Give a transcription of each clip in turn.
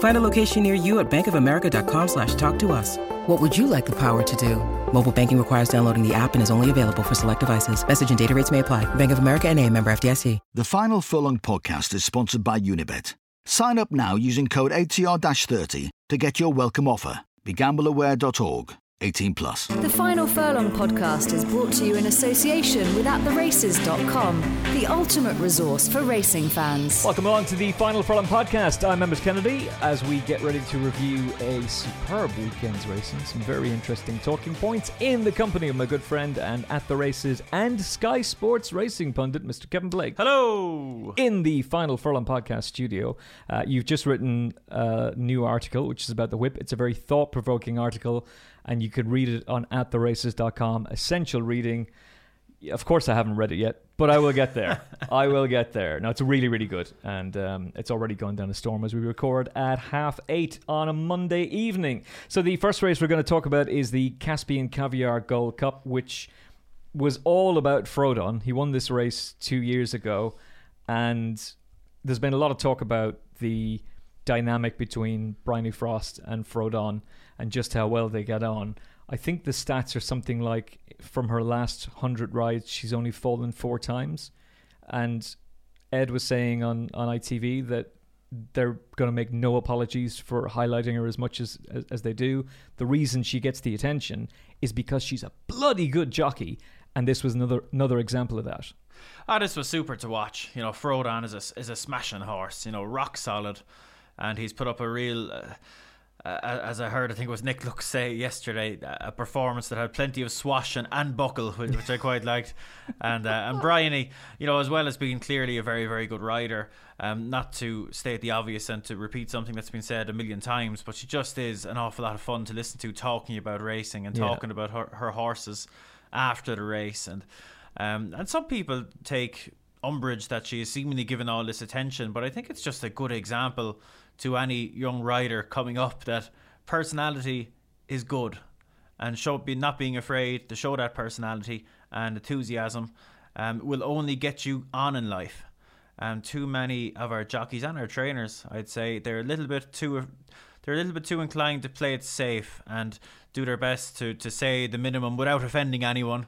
Find a location near you at bankofamerica.com slash talk to us. What would you like the power to do? Mobile banking requires downloading the app and is only available for select devices. Message and data rates may apply. Bank of America and a member FDIC. The final Furlong podcast is sponsored by Unibet. Sign up now using code ATR-30 to get your welcome offer. BeGambleAware.org. 18 plus. The Final Furlong podcast is brought to you in association with AtTheRaces.com, the ultimate resource for racing fans. Welcome along to the Final Furlong podcast. I'm Members Kennedy as we get ready to review a superb weekend's racing. Some very interesting talking points in the company of my good friend and at the races and Sky Sports racing pundit, Mr. Kevin Blake. Hello. In the Final Furlong podcast studio, uh, you've just written a new article, which is about the whip. It's a very thought provoking article and you could read it on attheraces.com. Essential reading. Of course, I haven't read it yet, but I will get there. I will get there. Now, it's really, really good, and um, it's already gone down a storm as we record at half eight on a Monday evening. So, the first race we're going to talk about is the Caspian Caviar Gold Cup, which was all about Frodon. He won this race two years ago, and there's been a lot of talk about the dynamic between Bryony Frost and Frodon and just how well they get on. I think the stats are something like from her last 100 rides, she's only fallen four times. And Ed was saying on, on ITV that they're going to make no apologies for highlighting her as much as, as, as they do. The reason she gets the attention is because she's a bloody good jockey, and this was another another example of that. Ah, this was super to watch. You know, Frodon is a is a smashing horse. You know, rock solid, and he's put up a real. Uh, uh, as I heard, I think it was Nick Luck say yesterday, a performance that had plenty of swash and, and buckle, which, which I quite liked. And uh, and Bryony, you know, as well as being clearly a very very good rider, um, not to state the obvious and to repeat something that's been said a million times, but she just is an awful lot of fun to listen to, talking about racing and talking yeah. about her, her horses after the race, and um, and some people take umbrage that she is seemingly given all this attention, but I think it's just a good example to any young rider coming up that personality is good and show be not being afraid to show that personality and enthusiasm um, will only get you on in life. And too many of our jockeys and our trainers, I'd say, they're a little bit too they're a little bit too inclined to play it safe and do their best to, to say the minimum without offending anyone.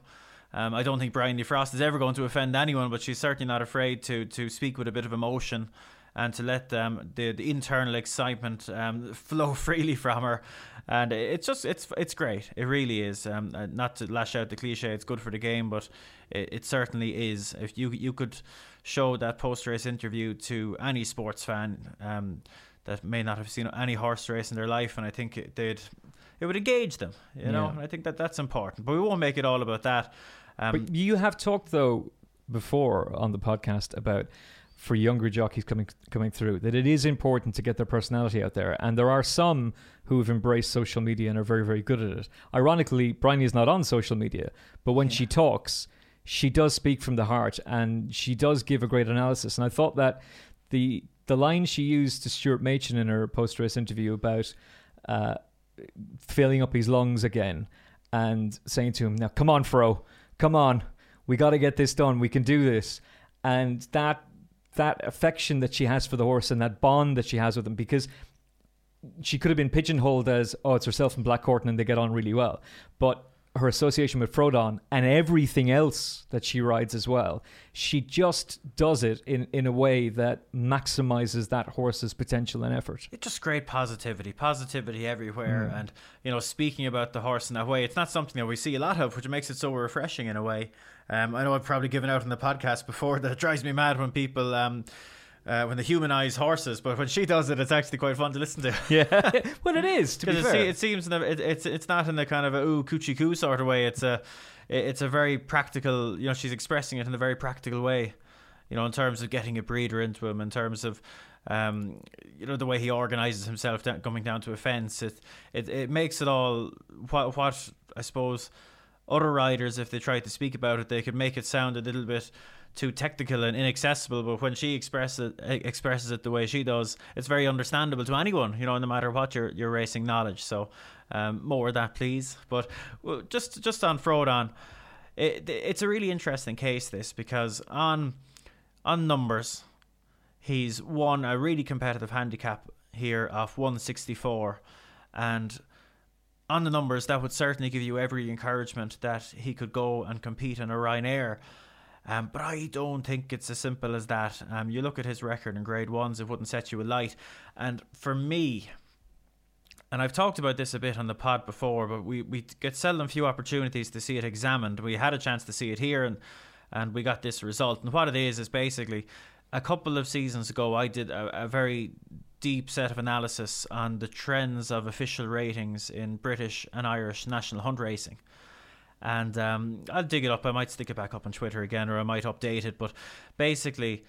Um, I don't think Bryony Frost is ever going to offend anyone, but she's certainly not afraid to to speak with a bit of emotion and to let um, the, the internal excitement um, flow freely from her. And it's just it's it's great. It really is. Um, uh, not to lash out the cliche, it's good for the game, but it, it certainly is. If you you could show that post race interview to any sports fan um, that may not have seen any horse race in their life, and I think it, they'd it would engage them. You know. I think that that's important. But we won't make it all about that. Um, but you have talked though before on the podcast about for younger jockeys coming coming through that it is important to get their personality out there. And there are some who have embraced social media and are very very good at it. Ironically Bryony is not on social media but when yeah. she talks she does speak from the heart and she does give a great analysis. And I thought that the the line she used to Stuart Machin in her post race interview about uh, filling up his lungs again and saying to him now come on Fro. Come on. We got to get this done. We can do this. And that that affection that she has for the horse and that bond that she has with him because she could have been pigeonholed as oh it's herself and Black Corton and they get on really well. But her association with Frodon and everything else that she rides as well. She just does it in, in a way that maximizes that horse's potential and effort. It's just great positivity, positivity everywhere. Mm. And, you know, speaking about the horse in that way, it's not something that we see a lot of, which makes it so refreshing in a way. Um, I know I've probably given out on the podcast before that it drives me mad when people. Um, uh, when they humanize horses, but when she does it, it's actually quite fun to listen to. Yeah, well, it is. To be fair, it seems it, it's it's not in a kind of a ooh coochie coo sort of way. It's a it's a very practical. You know, she's expressing it in a very practical way. You know, in terms of getting a breeder into him, in terms of um, you know the way he organizes himself down, coming down to a fence. It it it makes it all what what I suppose other riders, if they tried to speak about it, they could make it sound a little bit too technical and inaccessible. But when she expresses it, expresses it the way she does, it's very understandable to anyone. You know, no matter what your your racing knowledge. So um, more of that, please. But well, just just on Frodon, it, it's a really interesting case this because on on numbers, he's won a really competitive handicap here of 164 and on the numbers that would certainly give you every encouragement that he could go and compete in a Ryanair um, but I don't think it's as simple as that. Um, you look at his record in grade ones, it wouldn't set you alight. And for me, and I've talked about this a bit on the pod before, but we, we get seldom few opportunities to see it examined. We had a chance to see it here and and we got this result. And what it is is basically a couple of seasons ago I did a, a very deep set of analysis on the trends of official ratings in British and Irish national hunt racing and um, I'll dig it up. I might stick it back up on Twitter again, or I might update it. But basically,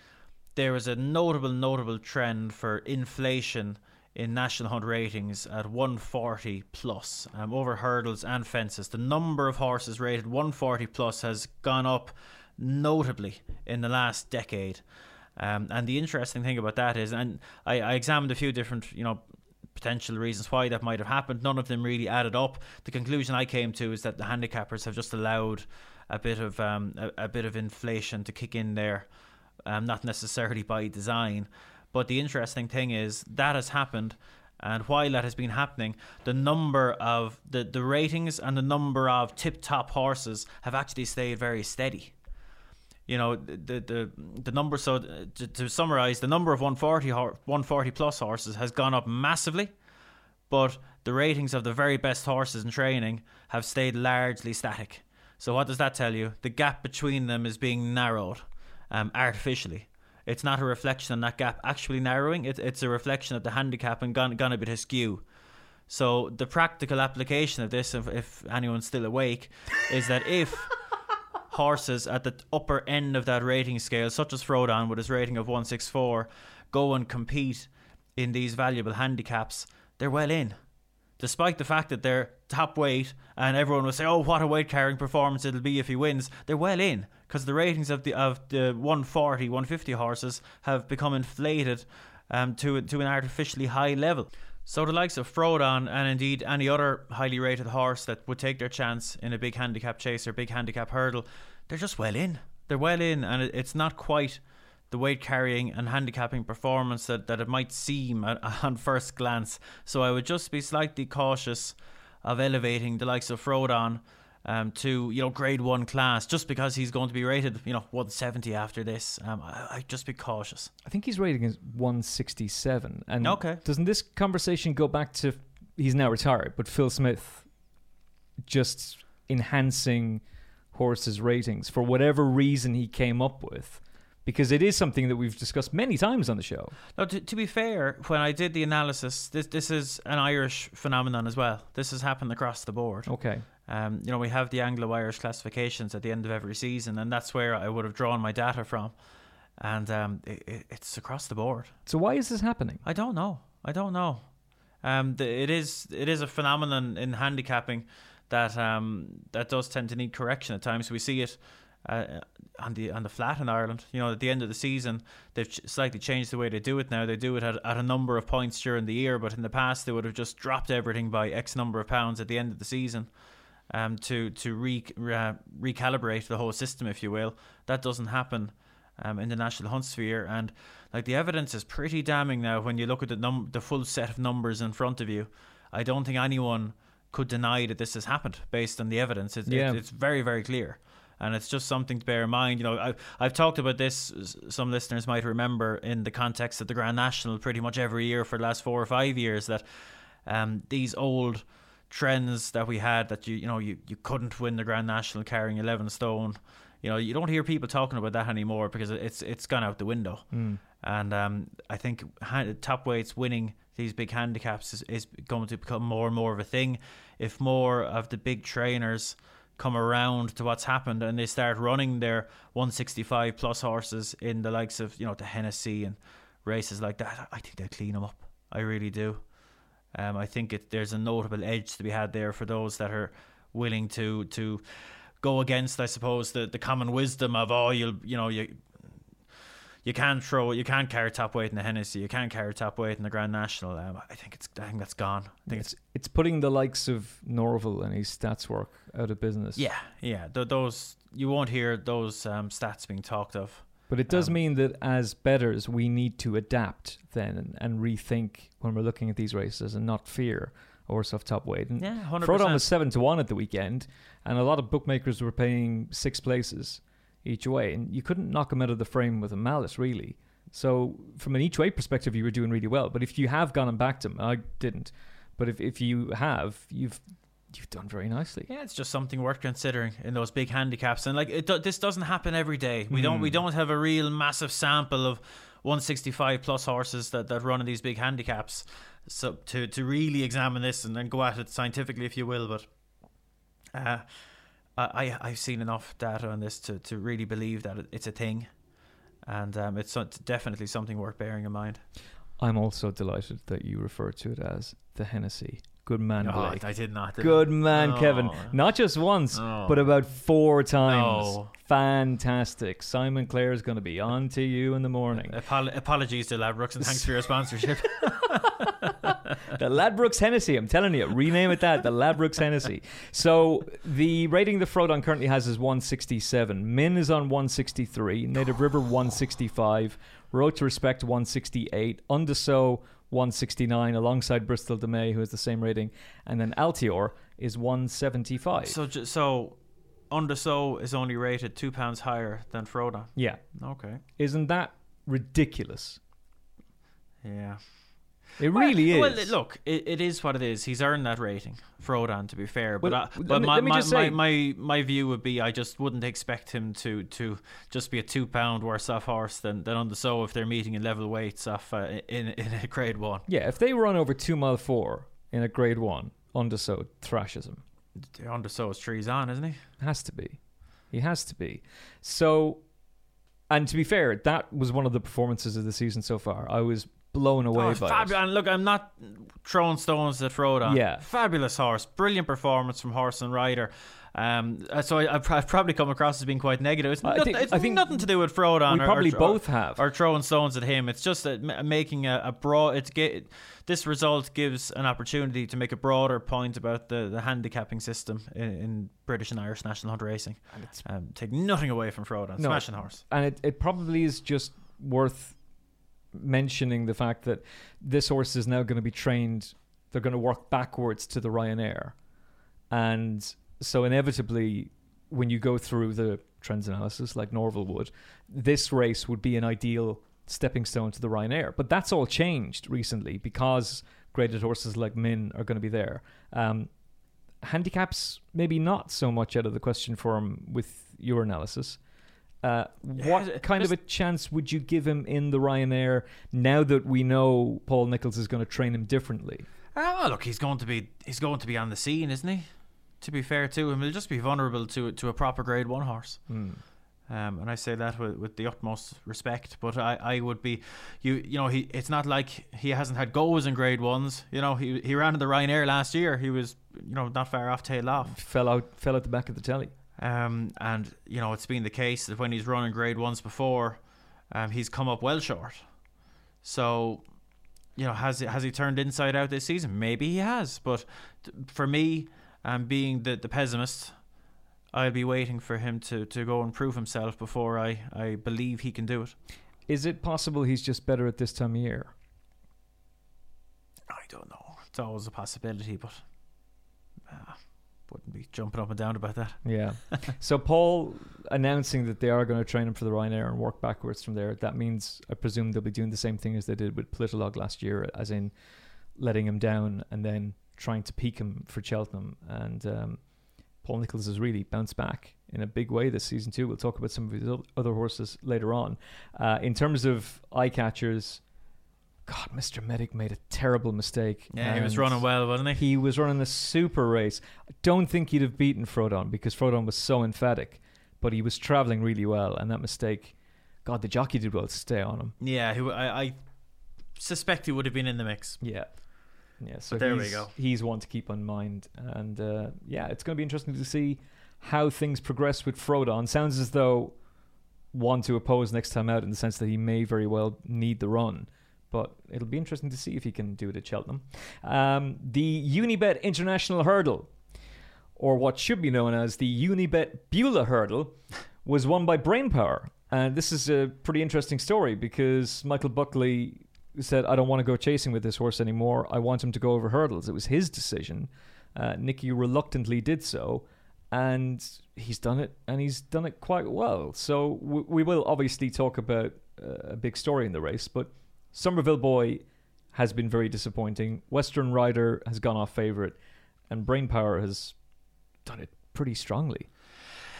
there was a notable, notable trend for inflation in national hunt ratings at 140 plus um, over hurdles and fences. The number of horses rated 140 plus has gone up notably in the last decade. Um, and the interesting thing about that is, and I, I examined a few different, you know, potential reasons why that might have happened. None of them really added up. The conclusion I came to is that the handicappers have just allowed a bit of um, a, a, bit of inflation to kick in there, um, not necessarily by design. But the interesting thing is that has happened. And while that has been happening, the number of the, the ratings and the number of tip top horses have actually stayed very steady you know the the the number so to, to summarize the number of 140 140 plus horses has gone up massively but the ratings of the very best horses in training have stayed largely static. So what does that tell you? The gap between them is being narrowed um, artificially. It's not a reflection on that gap actually narrowing it, it's a reflection of the handicap and gone, gone a bit askew. So the practical application of this if, if anyone's still awake is that if horses at the upper end of that rating scale, such as Frodon with his rating of 164, go and compete in these valuable handicaps, they're well in. Despite the fact that they're top weight and everyone will say, "Oh, what a weight carrying performance it'll be if he wins," they're well in because the ratings of the of the 140, 150 horses have become inflated um, to to an artificially high level. So the likes of Frodon and indeed any other highly rated horse that would take their chance in a big handicap chase or big handicap hurdle, they're just well in. They're well in, and it's not quite the weight carrying and handicapping performance that, that it might seem at, on first glance. So I would just be slightly cautious of elevating the likes of Frodon um, to you know grade one class just because he's going to be rated you know 170 after this. Um, I, I just be cautious. I think his rating is 167. And okay, doesn't this conversation go back to he's now retired, but Phil Smith just enhancing horses' ratings for whatever reason he came up with? Because it is something that we've discussed many times on the show. Now, to, to be fair, when I did the analysis, this this is an Irish phenomenon as well. This has happened across the board. Okay. Um, you know, we have the Anglo-Irish classifications at the end of every season, and that's where I would have drawn my data from. And um, it, it's across the board. So why is this happening? I don't know. I don't know. Um, the, it is it is a phenomenon in handicapping that um, that does tend to need correction at times. We see it uh, on the on the flat in Ireland. You know, at the end of the season, they've ch- slightly changed the way they do it now. They do it at, at a number of points during the year, but in the past they would have just dropped everything by X number of pounds at the end of the season. Um, to to re, uh, recalibrate the whole system, if you will, that doesn't happen um, in the national hunt sphere, and like the evidence is pretty damning now when you look at the num the full set of numbers in front of you. I don't think anyone could deny that this has happened based on the evidence. It's, Yeah. it, it's very very clear. And it's just something to bear in mind. You know, I, I've talked about this. Some listeners might remember in the context of the Grand National, pretty much every year for the last four or five years, that um, these old trends that we had that you you know you, you couldn't win the Grand National carrying 11 stone. You know, you don't hear people talking about that anymore because it's it's gone out the window. And um, I think top weights winning these big handicaps is, is going to become more and more of a thing. If more of the big trainers come around to what's happened and they start running their 165 plus horses in the likes of you know the Hennessy and races like that, I think they'll clean them up. I really do. Um, I think it, there's a notable edge to be had there for those that are willing to to go against, I suppose, the, the common wisdom of oh, you'll you know you you can't throw you can't carry top weight in the Hennessy, you can't carry top weight in the Grand National. Um, I think it's I think that's gone. I think it's It's it's putting the likes of Norville and his stats work out of business. yeah yeah th- those you won't hear those um, stats being talked of. But it does Um, mean that as betters, we need to adapt then and, and rethink when we're looking at these races and not fear Orsov top weight. And Yeah, 100%. Frodon was seven to one at the weekend, and a lot of bookmakers were paying six places each way, and you couldn't knock him out of the frame with a malice, really. So from an each way perspective, you were doing really well. But if you have gone and backed him, I didn't. But if, if you have, you've you've done very nicely. Yeah, it's just something worth considering in those big handicaps, and like it, this doesn't happen every day. We don't we don't have a real massive sample of 165 plus horses that, that run in these big handicaps. So to to really examine this and then go at it scientifically, if you will, but uh, I I've seen enough data on this to, to really believe that it's a thing, and um, it's definitely something worth bearing in mind. I'm also delighted that you refer to it as the Hennessy. Good man, Oh, Blake. I did not. did I? Good man, oh. Kevin. Oh. Not just once, Oh. but about four times. No. Fantastic. Simon Clare is going to be uh, on to you in the morning. Uh, apol- apologies to Ladbrokes and thanks for your sponsorship. the Ladbrokes Hennessy. I'm telling you, rename it that. The Ladbrokes Hennessy. So the rating the Frodon currently has is 167. Min is on 163. Native River 165. Road to Respect 168. Un de Sceaux 169 alongside Bristol De Mai, who has the same rating. And then Altior is 175. So, ju- so Un de Sceaux is only rated two pounds higher than Frodon. yeah. Okay. Isn't that ridiculous? Yeah. It really well, is. Well, look, it, it is what it is. He's earned that rating, Frodon, to be fair. But, Well, I, but me- my, my, my, my, my view would be I just wouldn't expect him to, to just be a two pound worse off horse than, than Un de Sceaux if they're meeting in level weights off uh, in, in a grade one. yeah, if they run over two mile four in a grade one, Un de Sceaux thrashes him. Un de Sceaux is trees on, isn't he? Has to be. He has to be. So, and to be fair, that was one of the performances of the season so far. I was blown away Oh, by it's it. And look, I'm not throwing stones at Frodon. Yeah. Fabulous horse. Brilliant performance from horse and rider. Um, uh, so I, I've probably come across as being quite negative. It's, I not- think- it's nothing to do with Frodon. we or- probably or, both have. Or throwing stones at him. It's just that ma- making a, a broad. It's get, this result gives an opportunity to make a broader point about the, the handicapping system in, in British and Irish national hunt racing. Um, take nothing away from Frodon. No. Smashing horse. and it, it probably is just worth mentioning the fact that this horse is now going to be trained they're going to work backwards to the Ryanair. And so inevitably when you go through the trends analysis like Norval would this race would be an ideal stepping stone to the Ryanair. But that's all changed recently because graded horses like Min are going to be there. Um, handicaps maybe not so much out of the question for him with your analysis uh, what kind of a chance would you give him in the Ryanair now that we know Paul Nicholls is going to train him differently? Oh, look, he's going to be he's going to be on the scene, isn't he? To be fair to him, he'll just be vulnerable to to a proper Grade One horse. Um, and I say that with, with the utmost respect. But I, I would be, you you know, he it's not like he hasn't had goals in Grade Ones. You know, he he ran in the Ryanair last year. He was you know not far off tail off. Fell out, fell at the back of the telly. Um, and you know it's been the case that when he's running Grade Ones before, um, he's come up well short. So, you know, has he, has he turned inside out this season? Maybe he has. But for me, um, being the the pessimist, I'll be waiting for him to, to go and prove himself before I, I believe he can do it. Is it possible he's just better at this time of year? I don't know. It's always a possibility, but uh, wouldn't be jumping up and down about that. Yeah. so Paul announcing that they are going to train him for the Ryanair and work backwards from there. That means I presume they'll be doing the same thing as they did with Politologue last year, as in letting him down and then trying to peak him for Cheltenham. And um, Paul Nicholls has really bounced back in a big way this season too. We'll talk about some of his other horses later on. Uh, in terms of eye catchers, God, Mr. Medic made a terrible mistake. Yeah, he was running well, wasn't he? He was running a super race. I don't think he'd have beaten Frodon because Frodon was so emphatic, but he was traveling really well, and that mistake, God, the jockey did well to stay on him. Yeah, he, I, I suspect he would have been in the mix. Yeah. Yeah, so But there we go. He's one to keep in mind, and uh, yeah, it's going to be interesting to see how things progress with Frodon. Sounds as though one to oppose next time out, in the sense that he may very well need the run, but it'll be interesting to see if he can do it at Cheltenham. Um, the Unibet International Hurdle, or what should be known as the Unibet Beulah Hurdle, was won by Brainpower. And this is a pretty interesting story because Michael Buckley said, I don't want to go chasing with this horse anymore. I want him to go over hurdles. It was his decision. Uh, Nicky reluctantly did so. And he's done it, and he's done it quite well. So w- we will obviously talk about uh, a big story in the race, but Summerville Boy has been very disappointing. Western Ryder has gone off favourite, and Brainpower has done it pretty strongly.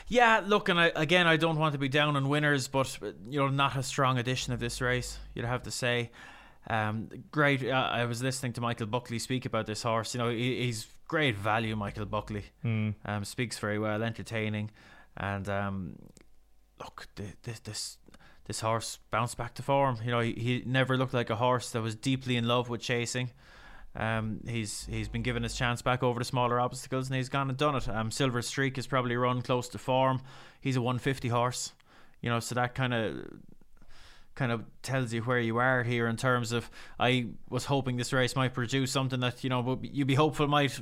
Yeah, look, and I, again, I don't want to be down on winners, but you know, not a strong edition of this race. You'd have to say. Um, great. Uh, I was listening to Michael Buckley speak about this horse. You know, he, he's great value. Michael Buckley um, speaks very well, entertaining, and um, look, this this this horse bounced back to form. You know, he, he never looked like a horse that was deeply in love with chasing. Um, he's he's been given his chance back over the smaller obstacles, and he's gone and done it. Um, Silver Streak has probably run close to form. He's a 150 horse, you know, so that kind of kind of tells you where you are here in terms of. I was hoping this race might produce something that you know you'd be hopeful might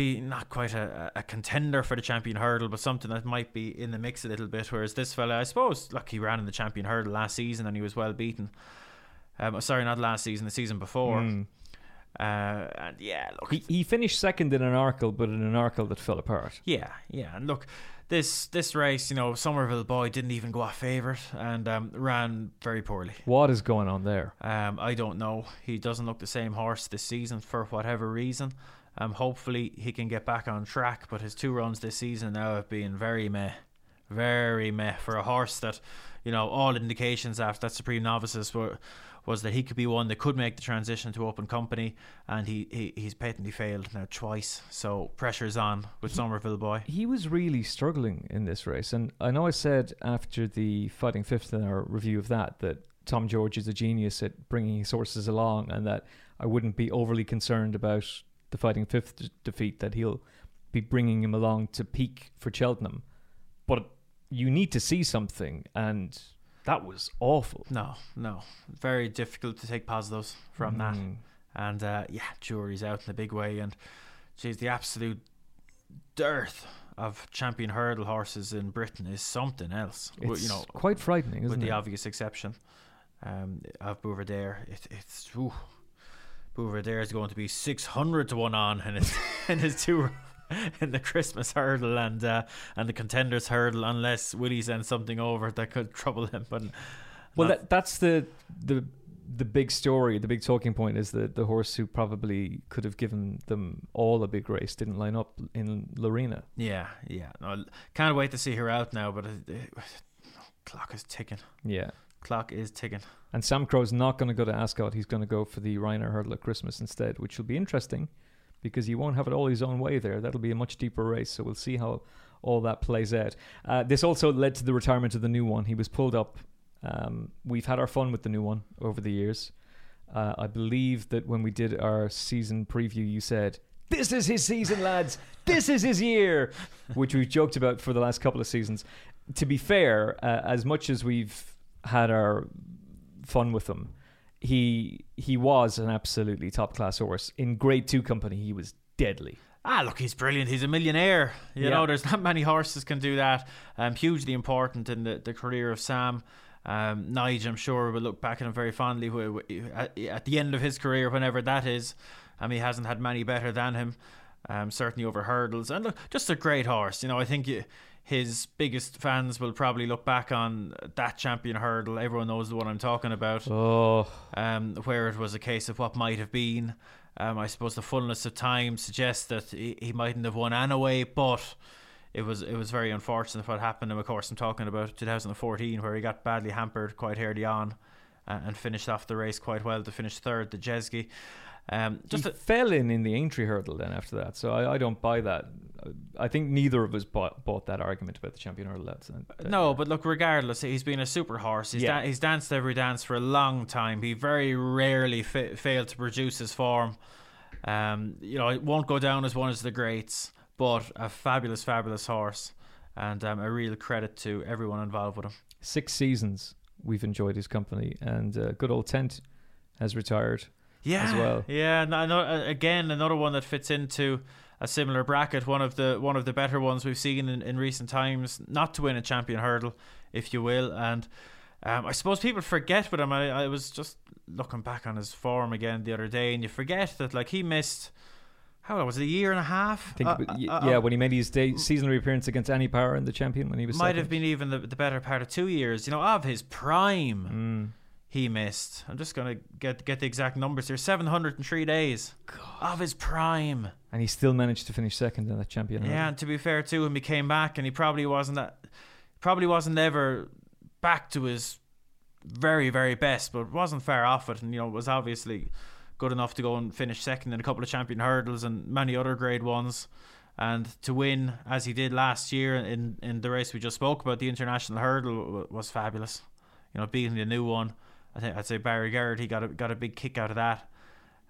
be not quite a, a contender for the champion hurdle, but something that might be in the mix a little bit. Whereas this fella, I suppose, look, he ran in the champion hurdle last season and he was well beaten. Um, sorry, not last season, the season before. Mm. Uh, and yeah, look, He, he finished second in an Arkle, but in an Arkle that fell apart. yeah, yeah, and look, this this race, you know, Summerville boy didn't even go off favourite and um, ran very poorly. What is going on there? Um, I don't know. He doesn't look the same horse this season for whatever reason. Um, hopefully he can get back on track. But his two runs this season now have been very meh, very meh for a horse that, you know, all indications after that Supreme Novices were was that he could be one that could make the transition to open company, and he, he he's patently failed now twice. So pressure's on with Summerville boy. He was really struggling in this race. And I know I said after the Fighting Fifth in our review of that that Tom George is a genius at bringing his horses along and that I wouldn't be overly concerned about the Fighting Fifth d- defeat, that he'll be bringing him along to peak for Cheltenham. But you need to see something, and that was awful. No, no, very difficult to take positives from that. Mm. And uh, yeah, jury's out in a big way. And geez, the absolute dearth of champion hurdle horses in Britain is something else. Well, It's you know, quite frightening, with isn't the it? With the obvious exception um, of Buveur d'Air. It, it's ooh, Buveur d'Air there is going to be six hundred to one on in his in his two. In the Christmas hurdle and uh, and the contenders hurdle, unless Willie sends something over that could trouble him. But Well, not- that, that's the the the big story. The big talking point is that the horse who probably could have given them all a big race didn't line up in Laurina. Yeah, yeah. No, can't wait to see her out now. But it, it, clock is ticking. Yeah. Clock is ticking. And Samcro's not going to go to Ascot. He's going to go for the Ryanair hurdle at Christmas instead, which will be interesting because he won't have it all his own way there. That'll be a much deeper race. So we'll see how all that plays out. Uh, this also led to the retirement of the new one. He was pulled up. Um, we've had our fun with the new one over the years. Uh, I believe that when we did our season preview, you said, This is his season, lads. This is his year, which we've joked about for the last couple of seasons. To be fair, uh, as much as we've had our fun with him, he he was an absolutely top class horse. In grade two company, he was deadly. Ah, look, he's brilliant. He's a millionaire. You Yeah. know, there's not many horses can do that. Um, hugely important in the, the career of Sam. Um, Nige, I'm sure, will look back at him very fondly at, at the end of his career, whenever that is. Um, he hasn't had many better than him, um, certainly over hurdles. And look, just a great horse. You know, I think you, his biggest fans will probably look back on that champion hurdle. Everyone knows the one I'm talking about. Oh. Um, where it was a case of what might have been. Um, I suppose the fullness of time suggests that he, he mightn't have won anyway, but it was it was very unfortunate what happened. And of course, I'm talking about 2014, where he got badly hampered quite early on, uh, and finished off the race quite well to finish third, the Jezki. Um, just he a, fell in in the entry hurdle then after that, so I, I don't buy that. I think neither of us bought, bought that argument about the champion hurdle. That's, uh, no, but look, regardless, he's been a super horse. He's, yeah. da- he's danced every dance for a long time. He very rarely fa- failed to produce his form. Um, you know, it won't go down as one of the greats, but a fabulous, fabulous horse, and um, a real credit to everyone involved with him. Six seasons we've enjoyed his company, and uh, good old Tent has retired yeah, as well. Yeah, no, no, uh, again, another one that fits into a similar bracket. One of the one of the better ones we've seen in, in recent times, not to win a champion hurdle, if you will. And um, I suppose people forget with him. I, I was just looking back on his form again the other day, and you forget that like he missed. How long was it? A year and a half? Think, uh, uh, yeah, uh, when he made his day, seasonal appearance against Annie Power in the champion when he was might second. have been even the, the better part of two years. You know, of his prime. Mm he missed. I'm just gonna get get the exact numbers here. 703 days God. of his prime, and he still managed to finish second in that champion. Yeah, and to be fair to him, he came back, and he probably wasn't that, probably wasn't ever back to his very very best, but wasn't far off it, and you know was obviously good enough to go and finish second in a couple of champion hurdles and many other grade ones. And to win as he did last year in, in the race we just spoke about, the international hurdle was fabulous. You know, beating the new one I think I'd say Barry Geraghty he got a got a big kick out of that,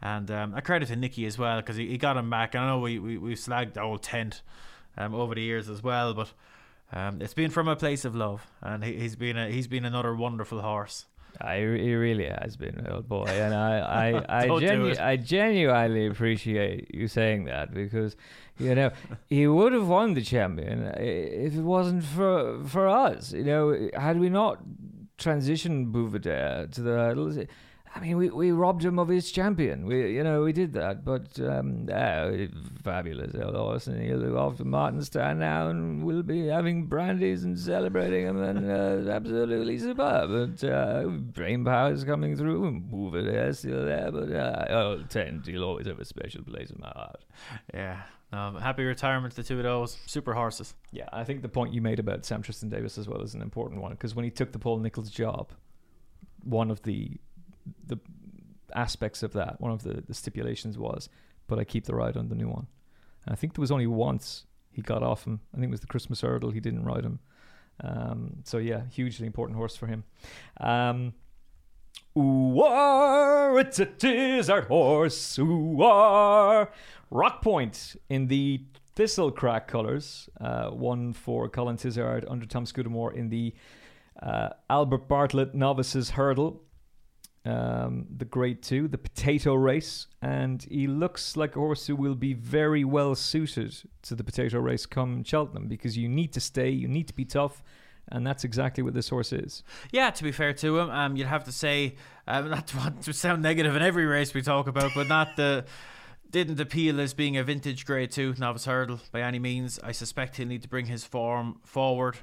and um, I credit to Nicky as well because he, he got him back. And I know we we we slagged the old tent um, over the years as well, but um, it's been from a place of love, and he, has been a, he's been another wonderful horse. I, he really has been, old boy, and I I I, genu- I genuinely appreciate you saying that because you know he would have won the champion if it wasn't for for us. You know, had we not transition Buveur d'Air to the hurdles. I mean, we, we robbed him of his champion. We, you know, we did that. But um, uh, fabulous and he'll go off to Martinstown now, and we'll be having brandies and celebrating him, and uh, absolutely superb. But uh, brain power is coming through, and Buveur d'Air still there. But uh, oh, Tent, he'll always have a special place in my heart. Yeah. Um, happy retirement to the two of those super horses. Yeah, I think the point you made about Sam Twiston-Davies as well is an important one because when he took the Paul Nicholls job, one of the the aspects of that, one of the, the stipulations was, but I keep the ride on the new one. And I think there was only once he got off him. I think it was the Christmas hurdle. He didn't ride him. Um, so yeah, hugely important horse for him. Um, Ooh, it's a Tizzard horse. Ooh, Rock Point in the Thistlecrack colours. Uh, one for Colin Tizzard under Tom Scudamore in the uh, Albert Bartlett Novices Hurdle. Um, the Grade 2, the Potato Race. And he looks like a horse who will be very well suited to the Potato Race come Cheltenham because you need to stay, you need to be tough and that's exactly what this horse is. Yeah, to be fair to him, um, you'd have to say, um, not to to sound negative in every race we talk about, but not the didn't appeal as being a vintage grade two novice hurdle by any means. I suspect he'll need to bring his form forward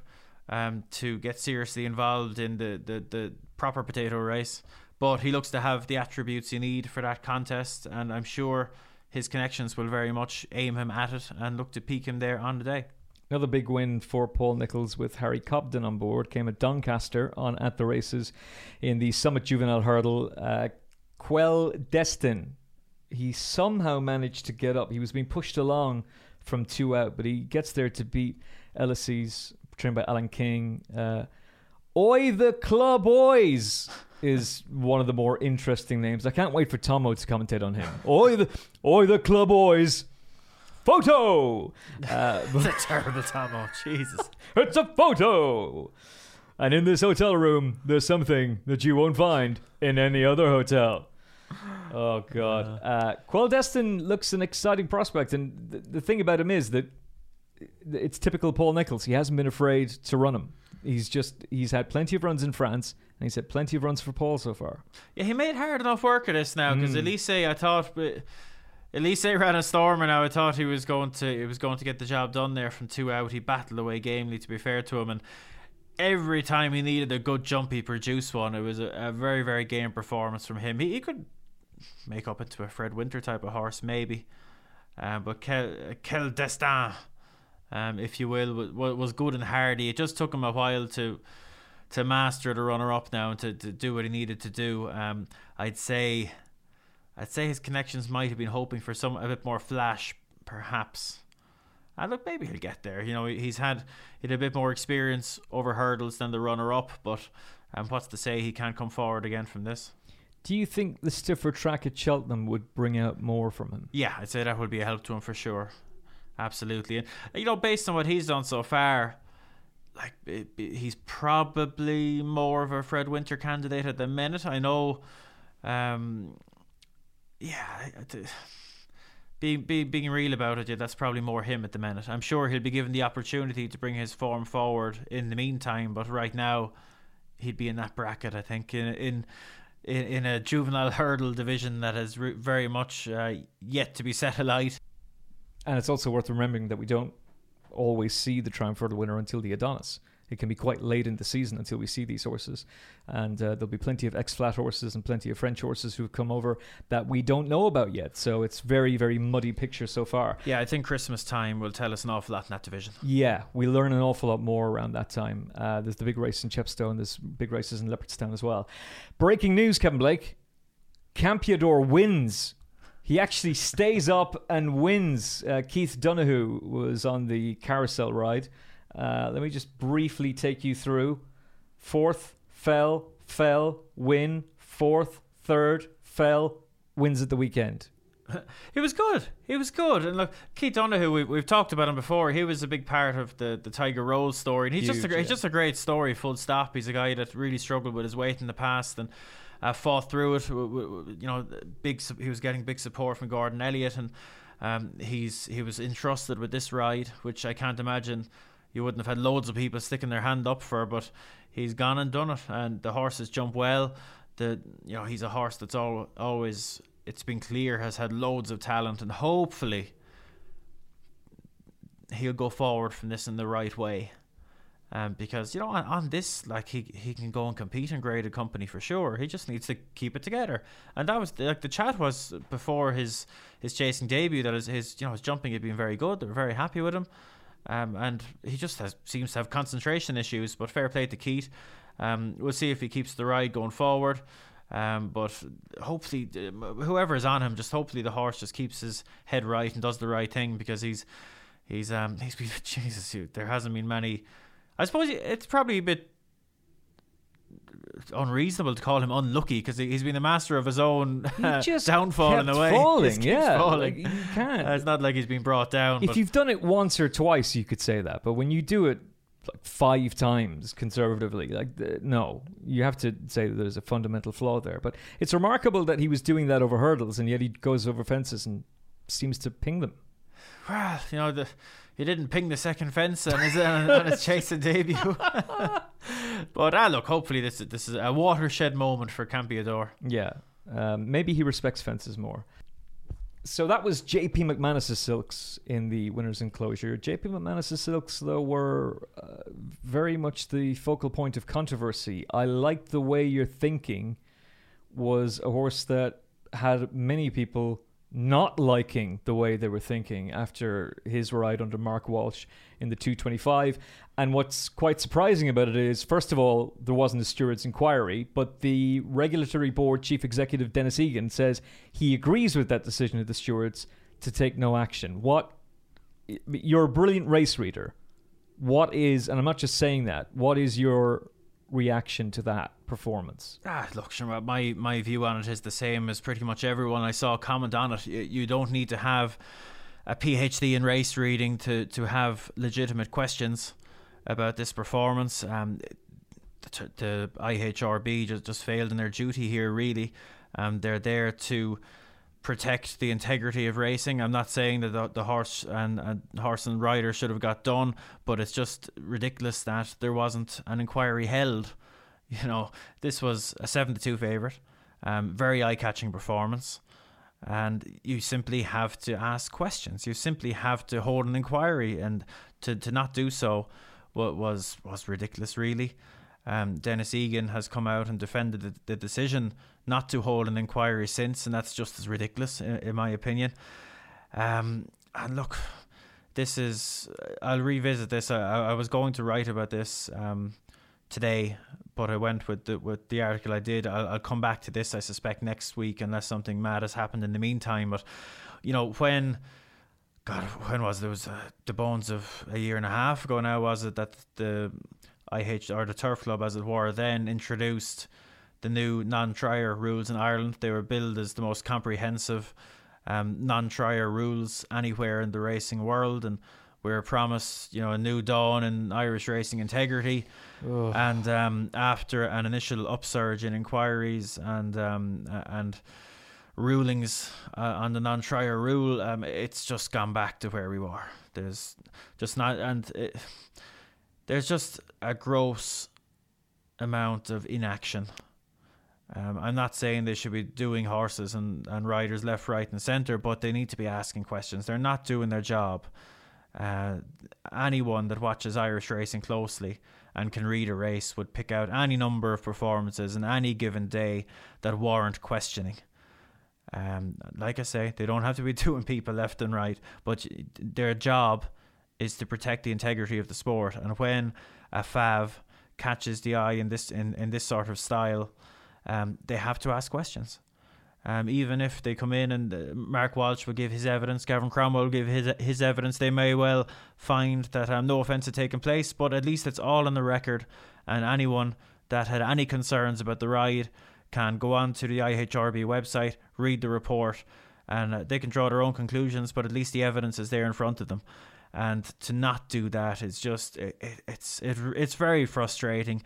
um, to get seriously involved in the, the, the proper potato race. But he looks to have the attributes you need for that contest, and I'm sure his connections will very much aim him at it and look to peak him there on the day. Another big win for Paul Nicholls with Harry Cobden on board came at Doncaster on at the races in the Summit Juvenile Hurdle. Uh, Quell Destin, he somehow managed to get up. He was being pushed along from two out, but he gets there to beat Elysees, trained by Alan King. Uh, Oi the Club Boys is one of the more interesting names. I can't wait for Tomo to commentate on him. Oi the Oi the Club Boys photo. Uh, it's a terrible Tomo. Jesus. it's a photo. And in this hotel room, there's something that you won't find in any other hotel. Oh God, uh, looks an exciting prospect, and th- the thing about him is that it's typical Paul Nicholls. He hasn't been afraid to run him. He's just he's had plenty of runs in France, and he's had plenty of runs for Paul so far. Yeah, he made hard enough work of this now because Mm. Elise, I thought, Elise ran a storm, and I thought he was going to he was going to get the job done there from two out. He battled away gamely, to be fair to him, and every time he needed a good jump, he produced one. It was a, a very very game performance from him. He, he could make up into a Fred Winter type of horse, maybe, um, but Quel, Quel Destin, um, if you will, was, was good and hardy. It just took him a while to to master the runner up now and to, to do what he needed to do. Um, I'd say I'd say his connections might have been hoping for some a bit more flash, perhaps. And look, maybe he'll get there. You know, he's had he had a bit more experience over hurdles than the runner up, but um, what's to say he can't come forward again from this? Do you think the stiffer track at Cheltenham would bring out more from him? Yeah, I'd say that would be a help to him for sure. Absolutely, and you know, based on what he's done so far, like it, it- he's probably more of a Fred Winter candidate at the minute. I know, um, yeah, being being being real about it, yeah, that's probably more him at the minute. I'm sure he'll be given the opportunity to bring his form forward in the meantime, but right now, he'd be in that bracket. I think in in. In, in a juvenile hurdle division that is re- very much uh, yet to be set alight. And it's also worth remembering that we don't always see the Triumph Hurdle winner until the Adonis. It can be quite late in the season until we see these horses, and uh, there'll be plenty of ex-flat horses and plenty of French horses who've come over that we don't know about yet. So it's very, very muddy picture so far. Yeah, I think Christmas time will tell us an awful lot in that division. Yeah, we learn an awful lot more around that time. Uh, there's the big race in Chepstow, and there's big races in Leopardstown as well. Breaking news, Kevin Blake. Campeador wins. He actually stays up and wins. Uh, Keith Donoghue was on the carousel ride. Uh, let me just briefly take you through. Fourth, fell, fell, win. Fourth, third, fell, wins at the weekend. He was good. He was good. And look, Keith Donoghue, we, we've talked about him before. He was a big part of the, the Tiger Roll story. And he's just a, Huge, gr- he's just a great story, full stop. He's a guy that really struggled with his weight in the past and uh, fought through it. You know, big. He was getting big support from Gordon Elliott, and um, he's he was entrusted with this ride, which I can't imagine you wouldn't have had loads of people sticking their hand up for. But he's gone and done it, and the horses jump well. The you know he's a horse that's all, always it's been clear has had loads of talent, and hopefully he'll go forward from this in the right way. Um, because you know on, on this like he he can go and compete in graded company for sure. He just needs to keep it together, and that was like the chat was before his his chasing debut that his, his you know his jumping had been very good. They were very happy with him, um, and he just has seems to have concentration issues. But fair play to Keith. Um, we'll see if he keeps the ride going forward. Um, but hopefully, uh, whoever is on him, just hopefully the horse just keeps his head right and does the right thing because he's he's um he's been Jesus. There hasn't been many. I suppose it's probably a bit unreasonable to call him unlucky because he's been the master of his own just downfall in a way. falling, He just keeps yeah. falling. Like, you can't. Uh, it's not like he's been brought down. if you've done it once or twice, you could say that. But when you do it like five times conservatively, like no, you have to say that there's a fundamental flaw there. But it's remarkable that he was doing that over hurdles, and yet he goes over fences and seems to ping them. well, you know, the, he didn't ping the second fence on his, on, on his chasing debut. but ah, look, hopefully this this is a watershed moment for Campeador. Yeah, um, maybe he respects fences more. So that was JP McManus's silks in the winners' enclosure. JP McManus's silks, though, were uh, very much the focal point of controversy. I liked the way you're thinking was a horse that had many people not liking the way they were thinking after his ride under Mark Walsh in the 225. And what's quite surprising about it is, first of all, there wasn't a steward's inquiry, but the regulatory board chief executive Denis Egan says he agrees with that decision of the stewards to take no action. What you're a brilliant race reader. What is, and I'm not just saying that, what is your reaction to that performance? Ah, look, my my view on it is the same as pretty much everyone I saw comment on it. You, you don't need to have a PhD in race reading to to have legitimate questions about this performance. Um, the, the IHRB just just failed in their duty here. Really, um, they're there to protect the integrity of racing. I'm not saying that the, the horse and, and horse and rider should have got done, but it's just ridiculous that there wasn't an inquiry held. You know, this was a seven to two favourite, um, very eye catching performance, and you simply have to ask questions. You simply have to hold an inquiry, and to, to not do so was was ridiculous, really. Um, Denis Egan has come out and defended the, the, decision not to hold an inquiry since, and that's just as ridiculous, in, in my opinion. Um, and look, this is. I'll revisit this. I, I was going to write about this um, today, but I went with the with the article I did. I'll, I'll come back to this. I suspect next week, unless something mad has happened in the meantime. But you know when. God, when was it? was uh, the bones of a year and a half ago now? Was it that the IH or the Turf Club, as it were, then introduced the new non-trier rules in Ireland. They were billed as the most comprehensive um, non-trier rules anywhere in the racing world, and we were promised, you know, a new dawn in Irish racing integrity. Ugh. And um, after an initial upsurge in inquiries and um, and rulings uh, on the non-trier rule, um, it's just gone back to where we were. There's just not, and. It, there's just a gross amount of inaction. Um, I'm not saying they should be doing horses and, and riders left, right, and centre, but they need to be asking questions. They're not doing their job. Uh, anyone that watches Irish racing closely and can read a race would pick out any number of performances in any given day that warrant questioning. Um, like I say, they don't have to be doing people left and right, but their job is to protect the integrity of the sport. And when a fav catches the eye in this in, in this sort of style, um, they have to ask questions. Um, even if they come in and uh, Mark Walsh will give his evidence, Gavin Cromwell will give his his evidence, they may well find that um, no offence had taken place, but at least it's all on the record, and anyone that had any concerns about the ride can go on to the IHRB website, read the report, and uh, they can draw their own conclusions, but at least the evidence is there in front of them and to not do that is just it, it, it's it, it's very frustrating.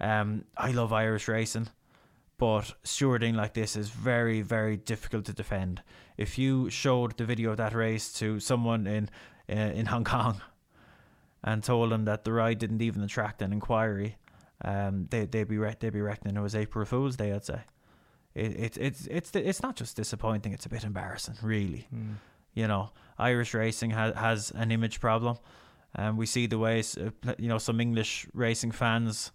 Um, I love Irish racing, but stewarding like this is very very difficult to defend. If you showed the video of that race to someone in uh, in Hong Kong and told them that the ride didn't even attract an inquiry, um, they they'd be re- they'd be reckoning it was April Fool's Day. I'd say. It, it, it's it's it's not just disappointing; it's a bit embarrassing, really. Mm. You know, Irish racing has has an image problem, and um, we see the ways uh, you know some English racing fans.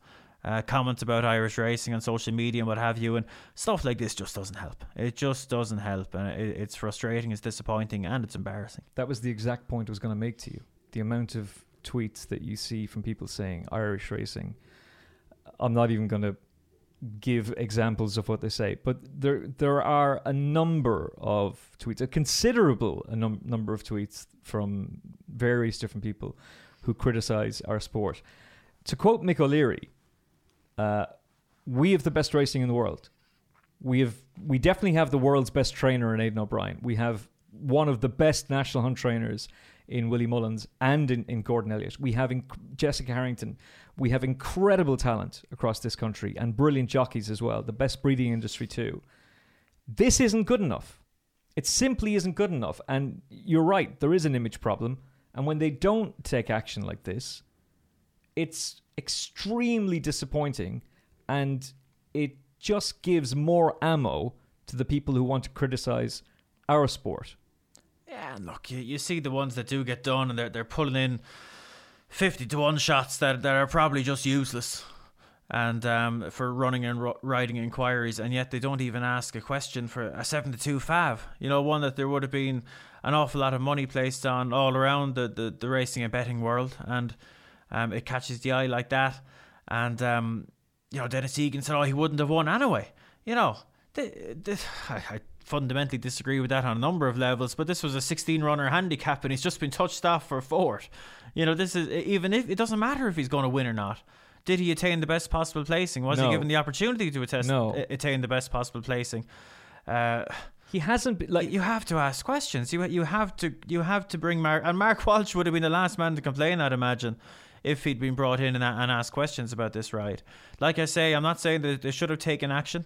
Uh, comment about Irish racing on social media and what have you, and stuff like this just doesn't help. It just doesn't help, and it, it's frustrating, it's disappointing, and it's embarrassing. That was the exact point I was going to make to you. The amount of tweets that you see from people saying Irish racing. I'm not even going to give examples of what they say, but there there are a number of tweets, a considerable num- number of tweets from various different people who criticize our sport. To quote Mick O'Leary, uh, "We have the best racing in the world. We have we definitely have the world's best trainer in Aidan O'Brien. We have one of the best national hunt trainers in Willie Mullins and in, in Gordon Elliott. We have inc- Jessica Harrington. We have incredible talent across this country and brilliant jockeys as well. The best breeding industry too. This isn't good enough. It simply isn't good enough. And you're right, there is an image problem. And when they don't take action like this, it's extremely disappointing and it just gives more ammo to the people who want to criticize our sport. Yeah, and look, you, you see the ones that do get done and they're, they're pulling in 50 to 1 shots that, that are probably just useless and um, for running and ro- riding inquiries, and yet they don't even ask a question for a 7 to 2 fav. You know, one that there would have been an awful lot of money placed on all around the, the, the racing and betting world, and um, it catches the eye like that. And, um, you know, Denis Egan said, oh, he wouldn't have won anyway. You know, I, I fundamentally disagree with that on a number of levels, but this was a 16 runner handicap and he's just been touched off for a fourth. You know, this is even if it doesn't matter if he's going to win or not. Did he attain the best possible placing? Was no. he given the opportunity to attest, no. attain the best possible placing? Uh, he hasn't been, like you have to ask questions. You you have to you have to bring Mark and Mark Walsh would have been the last man to complain. I'd imagine if he'd been brought in and, and asked questions about this ride. Like I say, I'm not saying that they should have taken action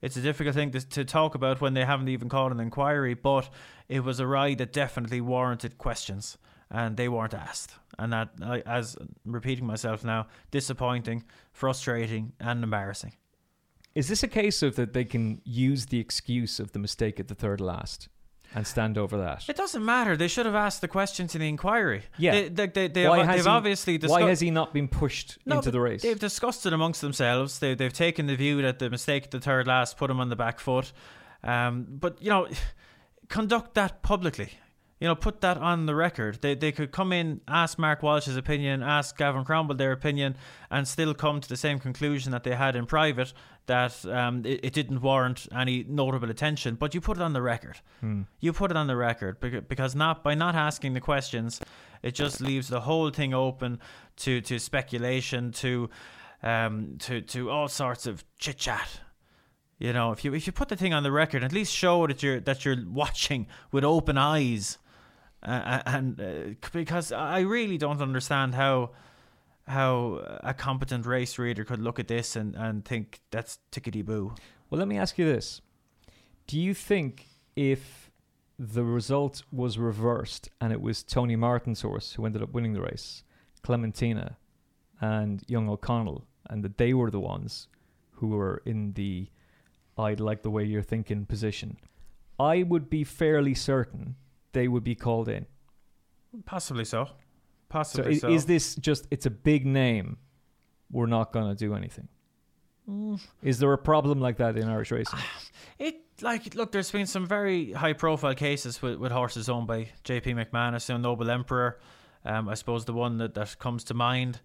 It's a difficult thing to, to talk about when they haven't even called an inquiry, but it was a ride that definitely warranted questions, and they weren't asked. And that, as I'm repeating myself now, disappointing, frustrating, and embarrassing. Is this a case of that they can use the excuse of the mistake at the third last and stand over that? It doesn't matter. They should have asked the questions in the inquiry. Yeah. they, they, they, they why have, has he, obviously why discussed. has he not been pushed No, into the race? They've discussed it amongst themselves. They, they've taken the view that the mistake at the third last put him on the back foot. Um, but, you know, conduct that publicly. You know, put that on the record. They, they could come in, ask Mark Walsh's opinion, ask Gavin Cromwell their opinion, and still come to the same conclusion that they had in private that um, it, it didn't warrant any notable attention. But you put it on the record. You put it on the record beca- because not by not asking the questions, it just leaves the whole thing open to to speculation, to um, to to all sorts of chit chat. You know, if you if you put the thing on the record, at least show that you're that you're watching with open eyes, uh, and uh, because I really don't understand how how a competent race reader could look at this and, and think that's tickety boo. Well, let me ask you this. Do you think if the result was reversed and it was Tony Martin's horse who ended up winning the race, Clementina and Young O'Connell, and that they were the ones who were in the I'd like the way you're thinking position, I would be fairly certain they would be called in. Possibly so. So, Possibly is, so. is this just, it's a big name, we're not going to do anything? Mm. Is there a problem like that in Irish racing? It like look, there's been some very high profile cases with, with horses owned by J.P. McManus and Noble Emperor. Um, I suppose the one that, that comes to mind.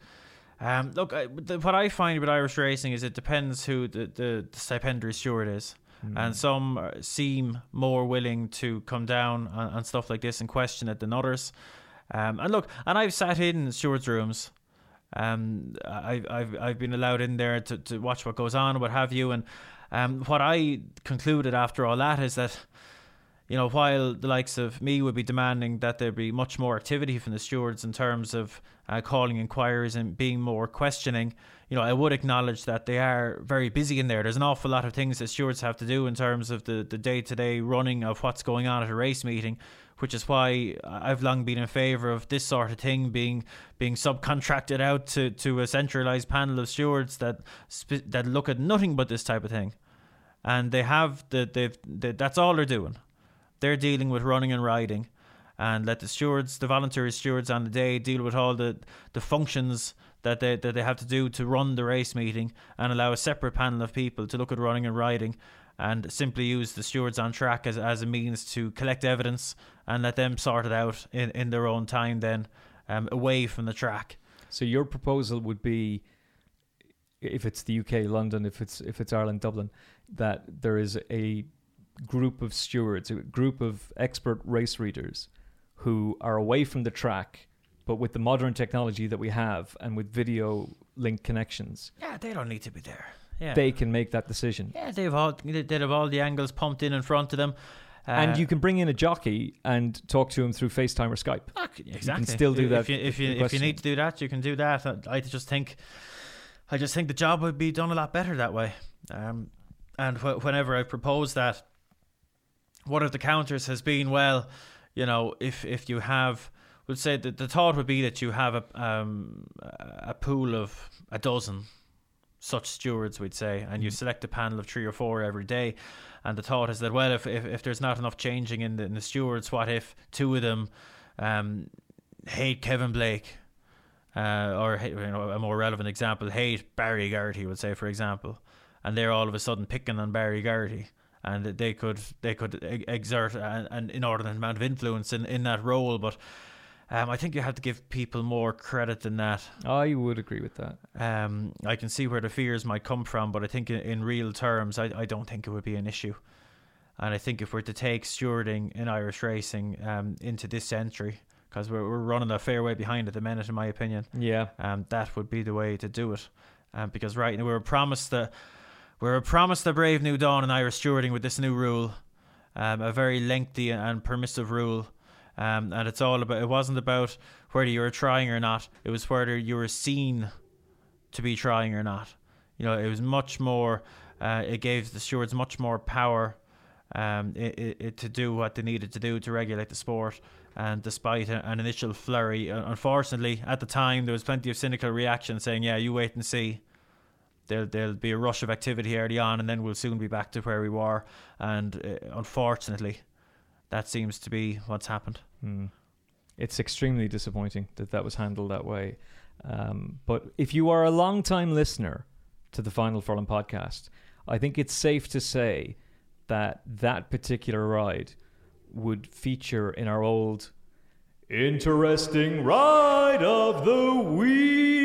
Um, look, I, the, what I find with Irish racing is it depends who the, the, the stipendiary steward is. And some uh, seem more willing to come down and, on stuff like this and question it than others. Um, and look, and I've sat in stewards' rooms. Um, I, I've I've been allowed in there to, to watch what goes on, what have you, and um, what I concluded after all that is that, you know, while the likes of me would be demanding that there be much more activity from the stewards in terms of uh, calling inquiries and being more questioning, you know, I would acknowledge that they are very busy in there. There's an awful lot of things that stewards have to do in terms of the day to day running of what's going on at a race meeting which is why I've long been in favour of this sort of thing being being subcontracted out to, to a centralised panel of stewards that that look at nothing but this type of thing, and they have the they've they, that's all they're doing. They're dealing with running and riding, and let the stewards, the voluntary stewards on the day, deal with all the the functions that they that they have to do to run the race meeting, and allow a separate panel of people to look at running and riding and simply use the stewards on track as, as a means to collect evidence and let them sort it out in, in their own time then um, away from the track. So your proposal would be, if it's the UK, London, if it's if it's Ireland, Dublin, that there is a group of stewards, a group of expert race readers, who are away from the track, but with the modern technology that we have and with video link connections, Yeah, they don't need to be there. Yeah, they can make that decision. yeah they've all they'd have all the angles pumped in in front of them. Uh, and you can bring in a jockey and talk to him through FaceTime or Skype. Ah, exactly. still do that if you if you, if you need to do that. You can do that. I- I just think, I just think the job would be done a lot better that way. Um, and wh- whenever I propose that, one of the counters has been, well, you know, if if you have, would say that the thought would be that you have a um a pool of a dozen such stewards, we'd say, and you select a panel of three or four every day. And the thought is that, well, if, if, if there's not enough changing in the, in the stewards, what if two of them um, hate Kevin Blake? Uh, or you know, a more relevant example, hate Barry Geraghty, would say, for example, and they're all of a sudden picking on Barry Geraghty, and that they could they could exert an, an inordinate amount of influence in, in that role. But um, I think you have to give people more credit than that. I would agree with that. Um, I can see where the fears might come from, but I think in, in real terms, I, I don't think it would be an issue. And I think if we're to take stewarding in Irish racing um, into this century, because we're, we're running a fair way behind at the minute, in my opinion, Yeah. um, that would be the way to do it. Um, because right now we were promised the we were promised a brave new dawn in Irish stewarding with this new rule, um, a very lengthy and permissive rule. Um, and it's all about. It wasn't about whether you were trying or not. It was whether you were seen to be trying or not. You know, it was much more Uh, it gave the stewards much more power um, it, it, to do what they needed to do to regulate the sport. And despite a, an initial flurry, unfortunately, at the time there was plenty of cynical reaction saying, "Yeah, you wait and see." There'll, there'll be a rush of activity early on, and then we'll soon be back to where we were. And uh, unfortunately, that seems to be what's happened. Mm. It's extremely disappointing that that was handled that way. Um, but if you are a long time listener to the Final Furlong podcast, I think it's safe to say that that particular ride would feature in our old interesting ride of the week.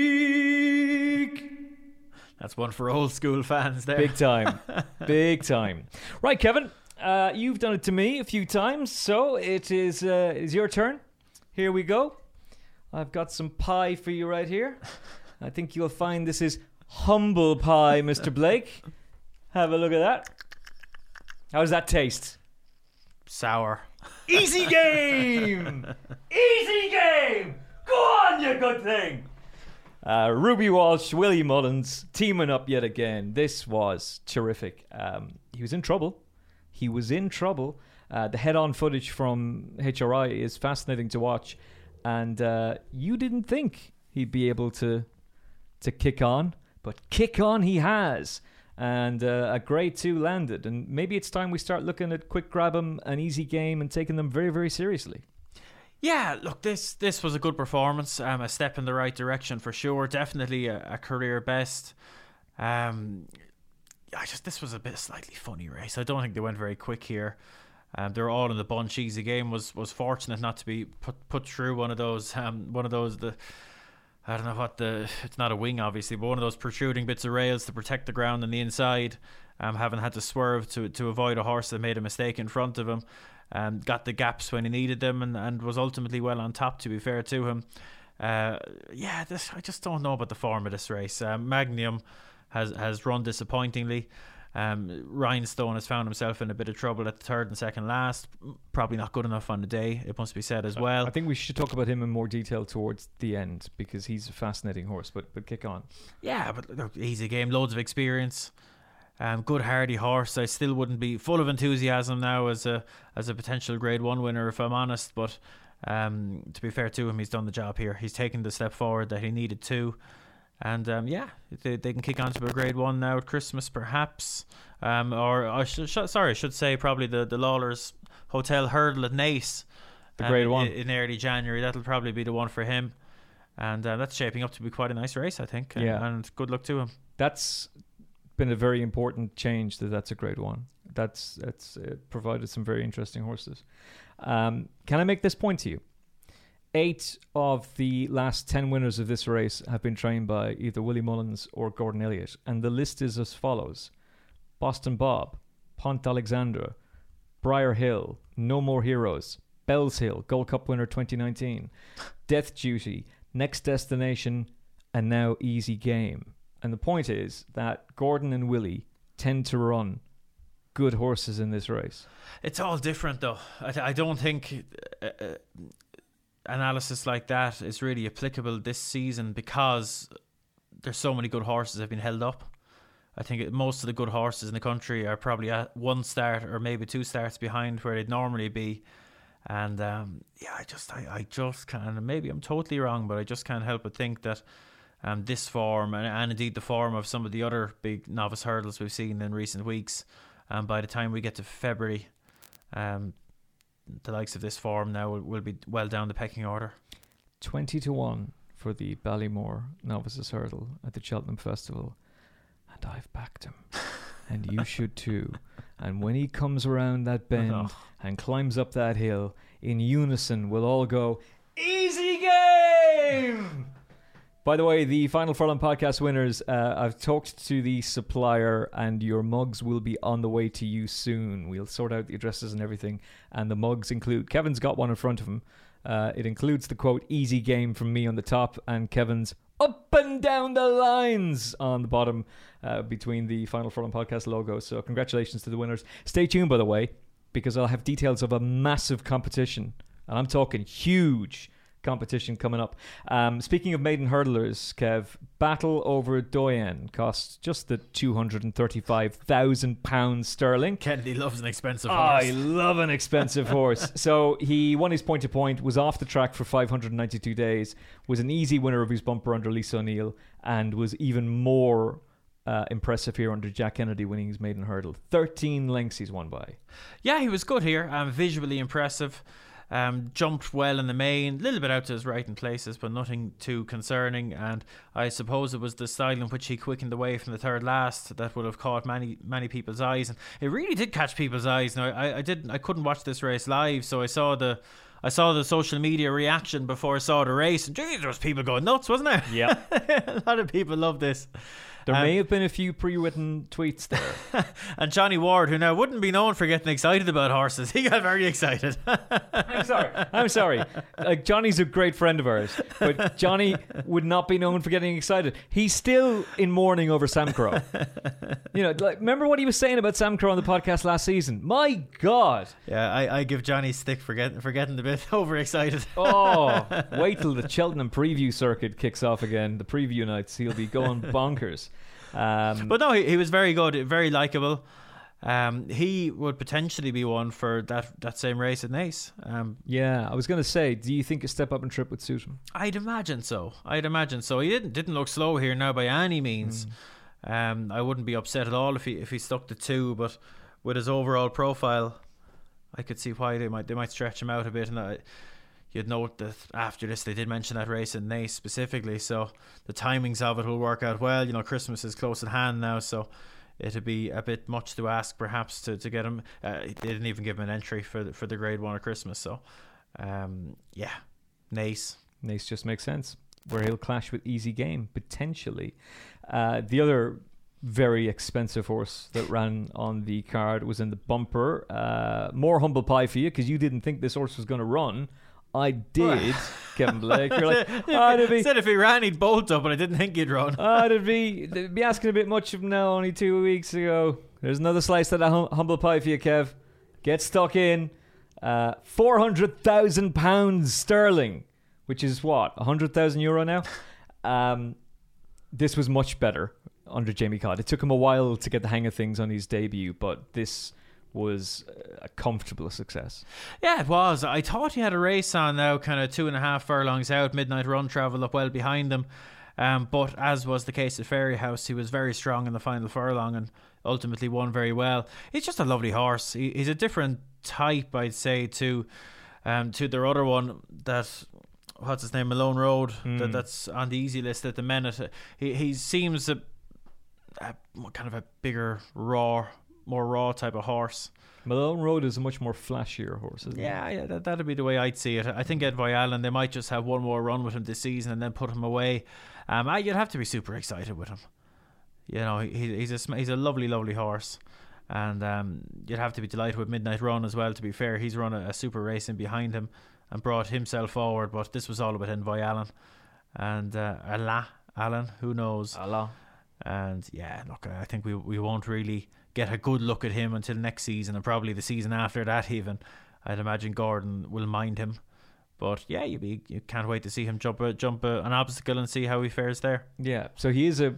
That's one for old school fans there. Big time. Big time. Right, Kevin. Uh, you've done it to me a few times, so it is uh, is your turn. Here we go. I've got some pie for you right here. I think you'll find this is humble pie, Mr. Blake. Have a look at that. How does that taste? Sour. Easy game! Easy game! Go on, you good thing! Uh, Ruby Walsh, Willie Mullins teaming up yet again. This was terrific. Um, he was in trouble. He was in trouble. Uh, the head on footage from HRI is fascinating to watch. And uh, you didn't think he'd be able to to kick on, but kick on he has. And uh, a grade two landed. And maybe it's time we start looking at quick grab grab 'em, an easy game, and taking them very, very seriously. Yeah, look, this this was a good performance, um, a step in the right direction for sure. Definitely a, a career best. Um, I just this was a bit slightly funny race. I don't think they went very quick here. Um, they were all in the bunch. Easy game was was fortunate not to be put put through one of those um one of those the I don't know what the it's not a wing obviously, but one of those protruding bits of rails to protect the ground on the inside. Um, having had to swerve to to avoid a horse that made a mistake in front of him. Um, got the gaps when he needed them and, and was ultimately well on top. To be fair to him, uh, yeah, this I just don't know about the form of this race. Um, Magnum has has run disappointingly. Um, Rhinestone has found himself in a bit of trouble at the third and second last. Probably not good enough on the day, it must be said as well. I think we should talk about him in more detail towards the end because he's a fascinating horse. But but kick on. Yeah, but look, easy game, loads of experience. Um, good hardy horse. I still wouldn't be full of enthusiasm now as a as a potential Grade One winner, if I'm honest. But um, to be fair to him, he's done the job here. He's taken the step forward that he needed to. And um, yeah, they, they can kick on to a grade one now at Christmas, perhaps. Um, or I should, sorry, I should say probably the, the Lawlor's Hotel Hurdle at Naas. The grade um, one. In, in, early January. That'll probably be the one for him. And uh, that's shaping up to be quite a nice race, I think. And, yeah. And good luck to him. That's been a very important change that that's a grade one. That's, that's it provided some very interesting horses. Um, can I make this point to you? Eight of the last 10 winners of this race have been trained by either Willie Mullins or Gordon Elliott. And the list is as follows Boston Bob, Pont Alexandre, Briar Hill, No More Heroes, Bellshill, Gold Cup winner 2019, Death Duty, Next Destination, and now Easy Game. And the point is that Gordon and Willie tend to run good horses in this race. It's all different, though. I, th- I don't think. Uh, uh, analysis like that is really applicable this season because there's so many good horses that have been held up. I think it, most of the good horses in the country are probably at one start or maybe two starts behind where they'd normally be. And um, yeah, I just, I, I just can't. Maybe I'm totally wrong, but I just can't help but think that um, this form and, and indeed the form of some of the other big novice hurdles we've seen in recent weeks, um, by the time we get to February, um, the likes of this form now will, will be well down the pecking order. 20 to 1 for the Ballymore Novices Hurdle at the Cheltenham Festival. And I've backed him. and you should too. And when he comes around that bend oh. and climbs up that hill, in unison we'll all go, Easy game! By the way, the Final Furlong podcast winners, uh, I've talked to the supplier, and your mugs will be on the way to you soon. We'll sort out the addresses and everything, and the mugs include Kevin's got one in front of him. Uh, it includes the quote "easy game" from me on the top, and Kevin's up and down the lines on the bottom uh, between the Final Furlong podcast logo. So congratulations to the winners. Stay tuned, by the way, because I'll have details of a massive competition, and I'm talking huge competition coming up. Um, speaking of maiden hurdlers, Kev, Battleoverdoyen costs just the two hundred and thirty-five thousand pounds sterling. Kennedy loves an expensive horse. I love an expensive horse. So he won his point to point, was off the track for 592 days, was an easy winner of his bumper under Lisa O'Neill, and was even more uh, impressive here under Jack Kennedy winning his maiden hurdle. 13 lengths he's won by. Yeah, he was good here. Um, visually impressive. Um, jumped well in the main, a little bit out to his right in places, but nothing too concerning. And I suppose it was the style in which he quickened away from the third last that would have caught many many people's eyes, and it really did catch people's eyes. Now I, I didn't, I couldn't watch this race live, so I saw the. I saw the social media reaction before I saw the race, and geez, there was people going nuts, wasn't there? Yeah. a lot of people love this. There Um, may have been a few pre-written tweets there. And Johnny Ward, who now wouldn't be known for getting excited about horses, he got very excited. I'm sorry. I'm sorry. Like Johnny's a great friend of ours, but Johnny would not be known for getting excited. He's still in mourning over Samcro. You know, like remember what he was saying about Samcro on the podcast last season? My God. yeah, I, I give Johnny stick for getting for getting a bit overexcited. Oh, wait till the Cheltenham preview circuit kicks off again. The preview nights, he'll be going bonkers. Um, But no, he, he was very good, very likable. Um, he would potentially be one for that that same race at Naas. Um, yeah, I was going to say, do you think a step up and trip would suit him? I'd imagine so. I'd imagine so. He didn't didn't look slow here now by any means. Um, I wouldn't be upset at all if he if he stuck to two, but with his overall profile, I could see why they might they might stretch him out a bit. And I, you'd note that after this they did mention that race in Naas specifically, so the timings of it will work out well. You know, Christmas is close at hand now, so. It'd be a bit much to ask, perhaps, to, to get him. Uh, they didn't even give him an entry for the, for the Grade One of Christmas, so um, yeah, Naas. Naas just makes sense. Where he'll clash with Easy Game potentially. Uh, the other very expensive horse that ran on the card was in the bumper. Uh, more humble pie for you because you didn't think this horse was going to run. I did, Kevin Blake. You're like, it'd be, Said if he ran, he'd bolt up, but I didn't think he'd run. it'd be, they'd be asking a bit much of him now. Only two weeks ago. There's another slice of that hum- humble pie for you, Kev. Get stuck in. Uh, Four hundred thousand pounds sterling, which is what a hundred thousand euro now. Um, this was much better under Jamie Codd. It took him a while to get the hang of things on his debut, but this was a comfortable success. Yeah, it was. I thought he had a race on now, kind of two and a half furlongs out. Midnight Run travel up well behind him. Um, but as was the case at Fairyhouse, he was very strong in the final furlong and ultimately won very well. He's just a lovely horse. He, he's a different type, I'd say, to um, to their other one that what's his name, Malone Road, that, that's on the easy list at the minute. He he seems a, a kind of a bigger, raw, more raw type of horse. Malone Road is a much more flashier horse, isn't it? Yeah, yeah, that, that'd be the way I'd see it. I think Envoy Allen, they might just have one more run with him this season and then put him away. Um, I, you'd have to be super excited with him. You know, he, he's a he's a lovely, lovely horse, and um, you'd have to be delighted with Midnight Run as well. To be fair, he's run a, a super race in behind him and brought himself forward. But this was all about Envoy Allen and uh, Allah Allen. Who knows? Allah. And yeah, look, I think we we won't really get a good look at him until next season, and probably the season after that. Even I'd imagine Gordon will mind him. But yeah, you be you can't wait to see him jump a, jump a, an obstacle and see how he fares there. Yeah, so he is a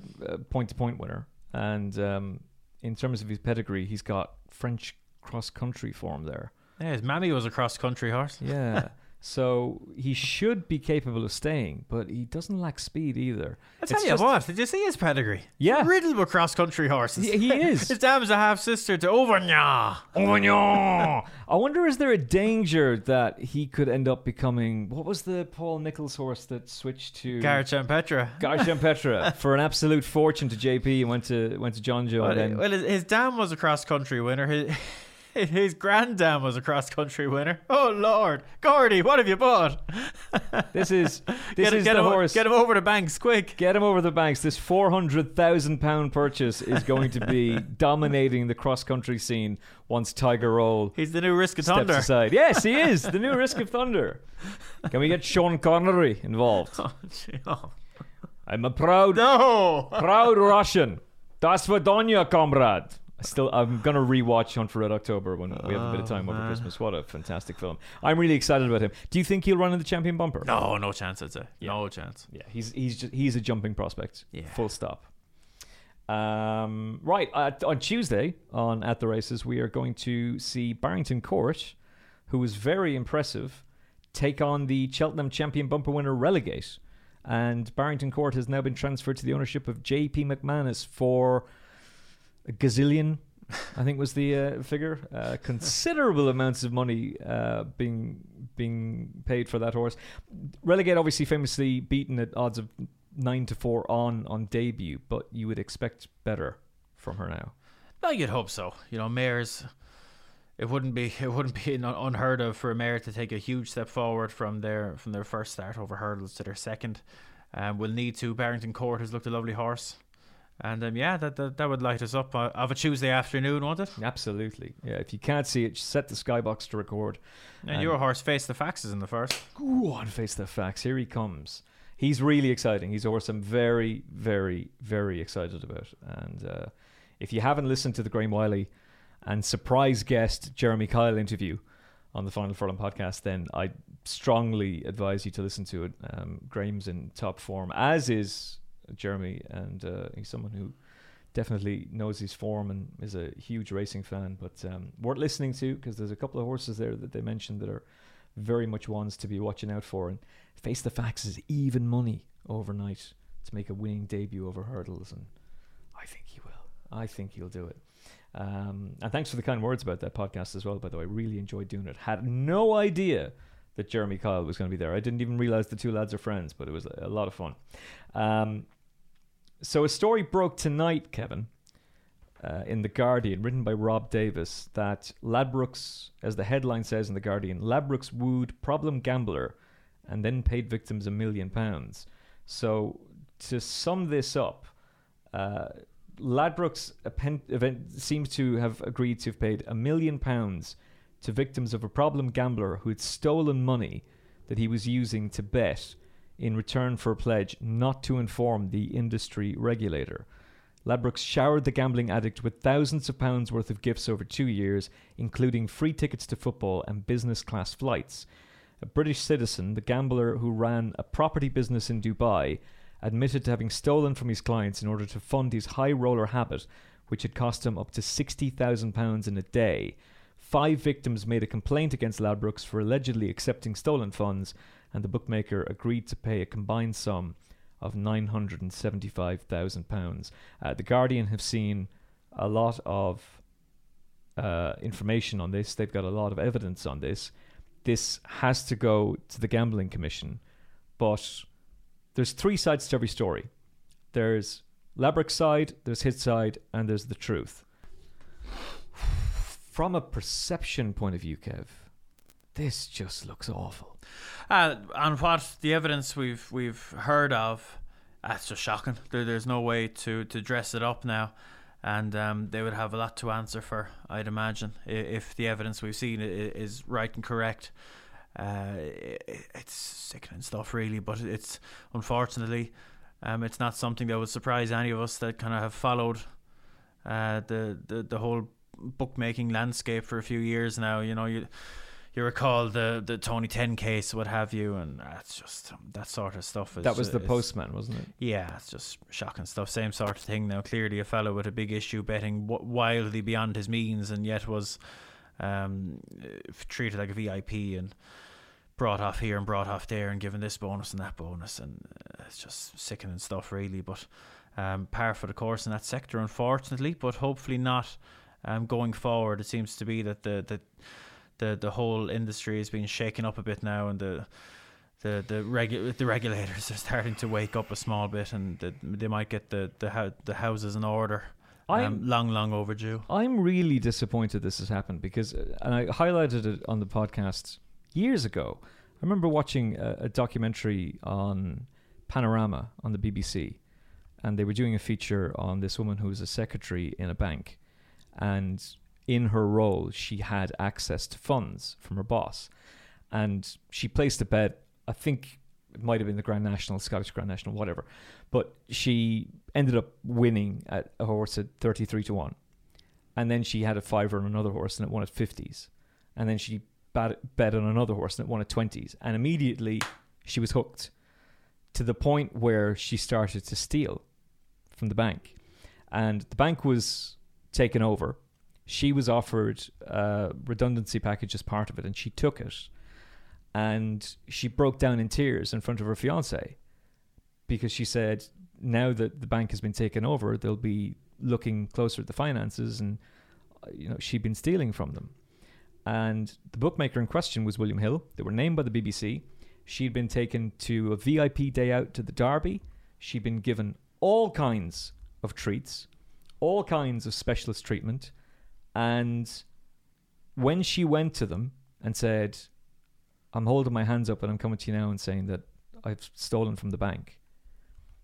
point to point winner, and um, in terms of his pedigree, he's got French cross country form there. Yeah, his mammy was a cross country horse. Yeah, so he should be capable of staying, but he doesn't lack speed either. I tell It's you just- what, did you see his pedigree? Yeah. riddled with cross country horses. He- he is. his dam's a half sister to Auvergnat. Oh! I wonder, is there a danger that he could end up becoming what was the Paul Nicholls horse that switched to Garde Champetre. Garshan Petra for an absolute fortune to JP and went to went to Jonjo. Well, then well, his his dam was a cross country winner. His, his granddam was a cross country winner. Oh Lord, Gordy, what have you bought? this is this get, is get the him, horse. Get him over the banks, quick. Get him over the banks. This four hundred thousand pound purchase is going to be dominating the cross country scene once Tiger Roll He's the new Risk of steps Thunder. aside. Yes, he is the new Risk of Thunder. Can we get Sean Connery involved? Oh, oh. I'm a proud, No. proud Russian. Das Vadonya, comrade. Still, I'm gonna rewatch Hunt for Red October when we have a bit of Oh, time over man. Christmas. What a fantastic film! I'm really excited about him. Do you think he'll run in the champion bumper? No, no chance. I'd say Yeah. no chance. Yeah, he's he's just, he's a jumping prospect. Yeah. Full stop. Um, right uh, on Tuesday on at the races, we are going to see Barrington Court, who was very impressive, take on the Cheltenham champion bumper winner Relegate, and Barrington Court has now been transferred to the ownership of J.P. McManus for a gazillion. I think was the uh, figure. Uh, considerable amounts of money uh, being being paid for that horse. Relegate obviously famously beaten at odds of nine to four on on debut, but you would expect better from her now. No, you'd hope so. You know, mares. It wouldn't be it wouldn't be unheard of for a mare to take a huge step forward from their from their first start over hurdles to their second. Um, we'll need to. Barrington Court has looked a lovely horse, and um, yeah, that, that that would light us up uh, of a Tuesday afternoon, won't it? Absolutely, yeah. If you can't see it, set the skybox to record. And, And- your horse faced the faxes in the first. Go on, face the facts. Here he comes. He's really exciting. He's a horse I'm very, very, very excited about. And uh, if you haven't listened to the Graham Wylie and surprise guest Jeremy Kyle interview on the Final Furlong podcast, then I strongly advise you to listen to it. Um, Graham's in top form, as is Jeremy, and uh, he's someone who definitely knows his form and is a huge racing fan. But um, worth listening to because there's a couple of horses there that they mentioned that are very much ones to be watching out for. And Face the Facts is even money overnight to make a winning debut over hurdles, and I think he will. I think he'll do it. Um, and thanks for the kind words about that podcast as well. By the way, I really enjoyed doing it. Had no idea that Jeremy Kyle was going to be there. I didn't even realize the two lads are friends, but it was a lot of fun. Um, so a story broke tonight, Kevin, uh, in the Guardian, written by Rob Davies, that Ladbrokes, as the headline says in the Guardian, Ladbrokes wooed problem gambler and then paid victims a million pounds. So to sum this up, uh, Ladbrokes seems to have agreed to have paid a million pounds to victims of a problem gambler who had stolen money that he was using to bet in return for a pledge not to inform the industry regulator. Ladbrokes showered the gambling addict with thousands of pounds worth of gifts over two years, including free tickets to football and business class flights. A British citizen, the gambler who ran a property business in Dubai, admitted to having stolen from his clients in order to fund his high roller habit, which had cost him up to £60,000 in a day. Five victims made a complaint against Ladbrokes for allegedly accepting stolen funds, and the bookmaker agreed to pay a combined sum of £975,000. Uh, the Guardian have seen a lot of uh, information on this, they've got a lot of evidence on this. This has to go to the Gambling Commission, but there's three sides to every story. There's Ladbrokes' side, there's his side, and there's the truth. From a perception point of view, Kev, this just looks awful. Uh, and what the evidence we've we've heard of, that's just shocking. There, there's no way to, to dress it up now, and um, they would have a lot to answer for, I'd imagine, if the evidence we've seen is right and correct. Uh, it's sickening stuff, really, but it's unfortunately, um, it's not something that would surprise any of us that kind of have followed uh, the, the the whole bookmaking landscape for a few years now. You know, you you recall the the Tony Ten case, what have you, and that's just that sort of stuff. Is, That was the is- postman, wasn't it? Yeah, it's just shocking stuff. Same sort of thing. Now, clearly, a fellow with a big issue betting wildly beyond his means, and yet was um, treated like a VIP and brought off here and brought off there, and given this bonus and that bonus, and uh, it's just sickening stuff, really. But um, par for the course in that sector, unfortunately. But hopefully not um, going forward. It seems to be that the the the, the whole industry is being shaken up a bit now, and the the the regu- the regulators are starting to wake up a small bit, and the, they might get the the, hou- the houses in order. I'm- Um, long, long overdue. I'm really disappointed this has happened because, uh, and I highlighted it on the podcast years ago. I remember watching a, a documentary on Panorama on the BBC, and they were doing a feature on this woman who was a secretary in a bank, and in her role, she had access to funds from her boss, and she placed a bet. I think it might have been the Grand National, Scottish Grand National, whatever, but she ended up winning at a horse at thirty-three to one and then she had a fiver on another horse and it won at 50s. And then she bet on another horse and it won at 20s. And immediately she was hooked to the point where she started to steal from the bank. And the bank was taken over. She was offered a redundancy package as part of it, and she took it. And she broke down in tears in front of her fiance because she said, now that the bank has been taken over, they'll be looking closer at the finances, and uh, you know she'd been stealing from them. And the bookmaker in question was William Hill. They were named by the BBC. She'd been taken to a VIP day out to the Derby. She'd been given all kinds of treats, all kinds of specialist treatment. And when she went to them and said, I'm holding my hands up and I'm coming to you now and saying that I've stolen from the bank,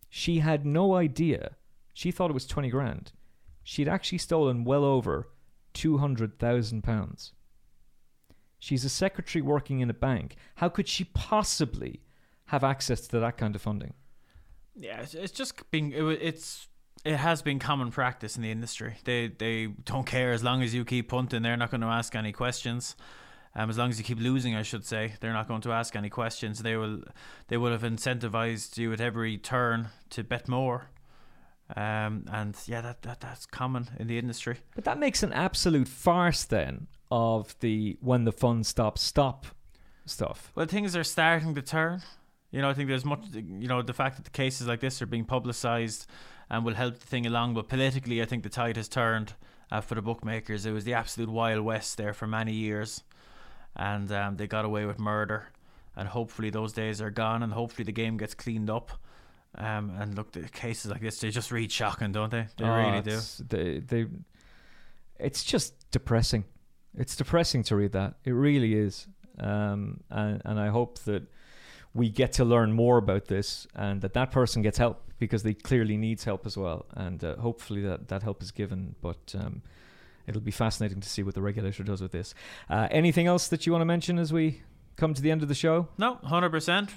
she had no idea. She thought it was 20 grand. She'd actually stolen well over 200,000 pounds. She's a secretary working in a bank. How could she possibly have access to that kind of funding? Yeah, it's, just being it's it has been common practice in the industry. They they don't care as long as you keep punting. They're not going to ask any questions. Um, as long as you keep losing, I should say, they're not going to ask any questions. They will they will have incentivized you at every turn to bet more. Um, and yeah, that, that that's common in the industry. But that makes an absolute farce then of the when the fun stops stop stuff. Well, things are starting to turn. You know, I think there's much. You know, the fact that the cases like this are being publicised and will help the thing along. But politically, I think the tide has turned uh, for the bookmakers. It was the absolute wild west there for many years, and um, they got away with murder. And hopefully those days are gone, and hopefully the game gets cleaned up. Um, and look, the cases like this, they just read shocking, don't they? They oh, really do. They, they, it's just depressing. It's depressing to read that. It really is. Um, and, and I hope that we get to learn more about this and that that person gets help because they clearly needs help as well. And uh, hopefully that, that help is given. But um, it'll be fascinating to see what the regulator does with this. Uh, anything else that you want to mention as we come to the end of the show? No, 100%.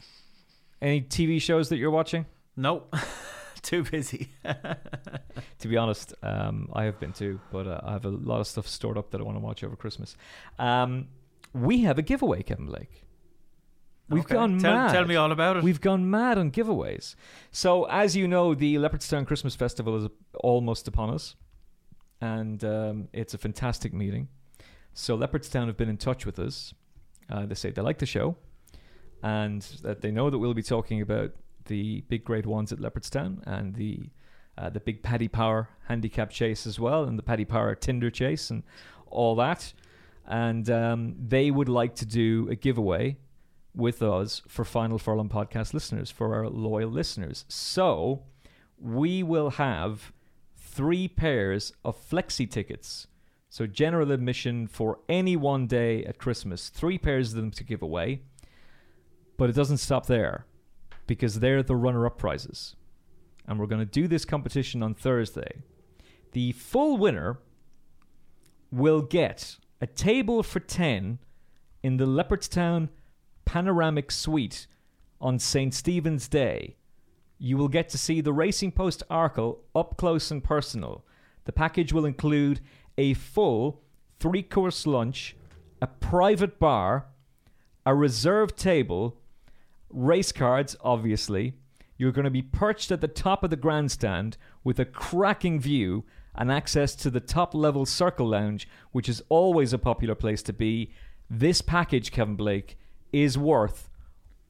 Any TV shows that you're watching? Nope. too busy. to be honest, um, I have been too, but uh, I have a lot of stuff stored up that I want to watch over Christmas. Um, we have a giveaway, Kevin Blake. We've okay. gone tell, mad. Tell me all about it. We've gone mad on giveaways. So, as you know, the Leopardstown Christmas Festival is almost upon us, and um, it's a fantastic meeting. So, Leopardstown have been in touch with us. Uh, they say they like the show, and that they know that we'll be talking about the big grade ones at Leopardstown and the uh, the big Paddy Power handicap chase as well, and the Paddy Power Tinder chase and all that. And um, they would like to do a giveaway with us for Final Furlong podcast listeners, for our loyal listeners. So we will have three pairs of flexi tickets. So general admission for any one day at Christmas, three pairs of them to give away. But it doesn't stop there because they're the runner up prizes. And we're going to do this competition on Thursday. The full winner will get a table for 10 in the Leopardstown Panoramic Suite on St. Stephen's Day. You will get to see the Racing Post Arkle up close and personal. The package will include a full three course lunch, a private bar, a reserved table, race cards, obviously. You're going to be perched at the top of the grandstand with a cracking view and access to the top level Circle Lounge, which is always a popular place to be. This package, Kevin Blake, is worth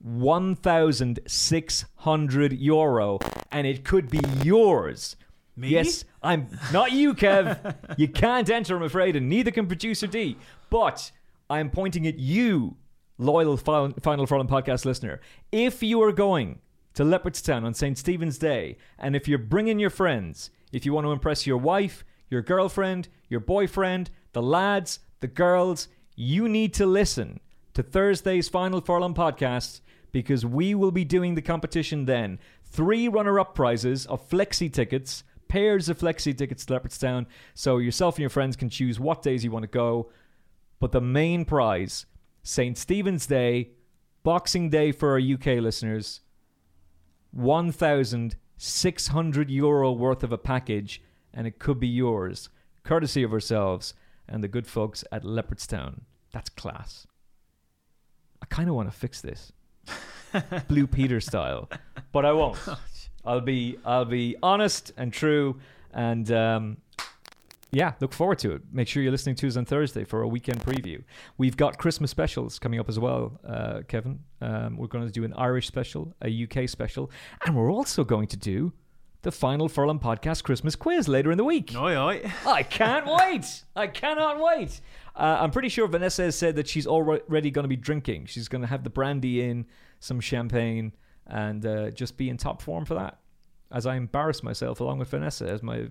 1,600 euro and it could be yours. Me? Yes, I'm not you, Kev. you can't enter, I'm afraid, and neither can producer D. But I'm pointing at you, loyal Final Furlong podcast listener, if you are going to Leopardstown on St. Stephen's Day, and if you're bringing your friends, if you want to impress your wife, your girlfriend, your boyfriend, the lads, the girls, you need to listen to Thursday's Final Furlong podcast because we will be doing the competition then. Three runner up prizes of flexi tickets, pairs of flexi tickets to Leopardstown, so yourself and your friends can choose what days you want to go. But the main prize St. Stephen's Day, Boxing Day for our UK listeners, 1,600 euro worth of a package, and it could be yours. courtesy of ourselves and the good folks at Leopardstown. That's class. I kind of want to fix this, Blue Peter style, but I won't. I'll be I'll be honest and true, and um, yeah, look forward to it. Make sure you're listening to us on Thursday for a weekend preview. We've got Christmas specials coming up as well, uh, Kevin. Um, we're going to do an Irish special, a UK special, and we're also going to do the final Furlong podcast Christmas quiz later in the week. Oi, oi. I can't wait. I cannot wait. Uh, I'm pretty sure Vanessa has said that she's already going to be drinking. She's going to have the brandy in, some champagne, and uh, just be in top form for that. As I embarrass myself along with Vanessa as my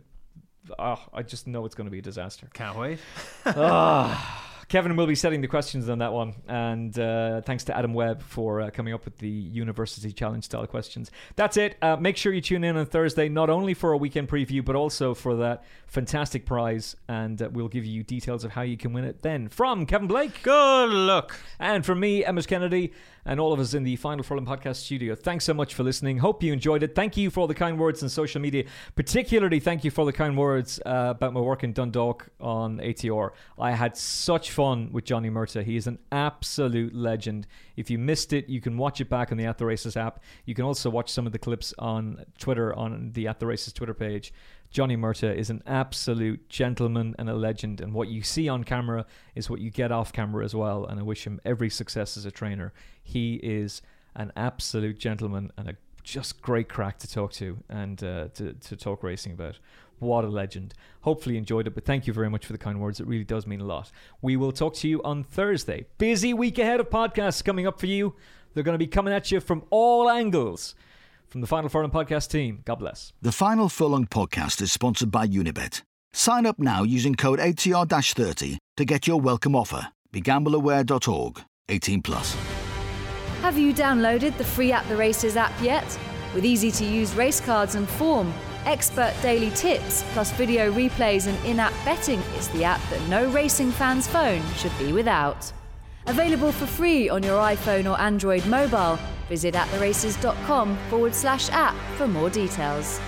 oh, I just know it's going to be a disaster. Can't wait. oh, Kevin will be setting the questions on that one. And uh, thanks to Adam Webb for uh, coming up with the University Challenge style questions. That's it. Uh, make sure you tune in on Thursday, not only for a weekend preview, but also for that fantastic prize. And uh, we'll give you details of how you can win it then. From Kevin Blake. Good luck. And from me, Emmet Kennedy and all of us in the Final Furlong podcast studio. Thanks so much for listening. Hope you enjoyed it. Thank you for all the kind words on social media. Particularly, thank you for the kind words uh, about my work in Dundalk on ATR. I had such fun with Johnny Murtagh. He is an absolute legend. If you missed it, you can watch it back on the At the Races app. You can also watch some of the clips on Twitter on the At the Races Twitter page. Johnny Murtagh is an absolute gentleman and a legend, and what you see on camera is what you get off camera as well. And I wish him every success as a trainer. He is an absolute gentleman and a just great crack to talk to and uh, to, to talk racing about. What a legend. Hopefully enjoyed it, but thank you very much for the kind words. It really does mean a lot. We will talk to you on Thursday. Busy week ahead of podcasts coming up for you. They're going to be coming at you from all angles. From the Final Furlong podcast team, God bless. The Final Furlong podcast is sponsored by Unibet. Sign up now using code ATR 30 to get your welcome offer. BeGambleAware.org 18 plus. Have you downloaded the free At the Races app yet? With easy to use race cards and form, expert daily tips, plus video replays and in app betting, it's the app that no racing fan's phone should be without. Available for free on your iPhone or Android mobile. Visit attheraces.com forward slash app for more details.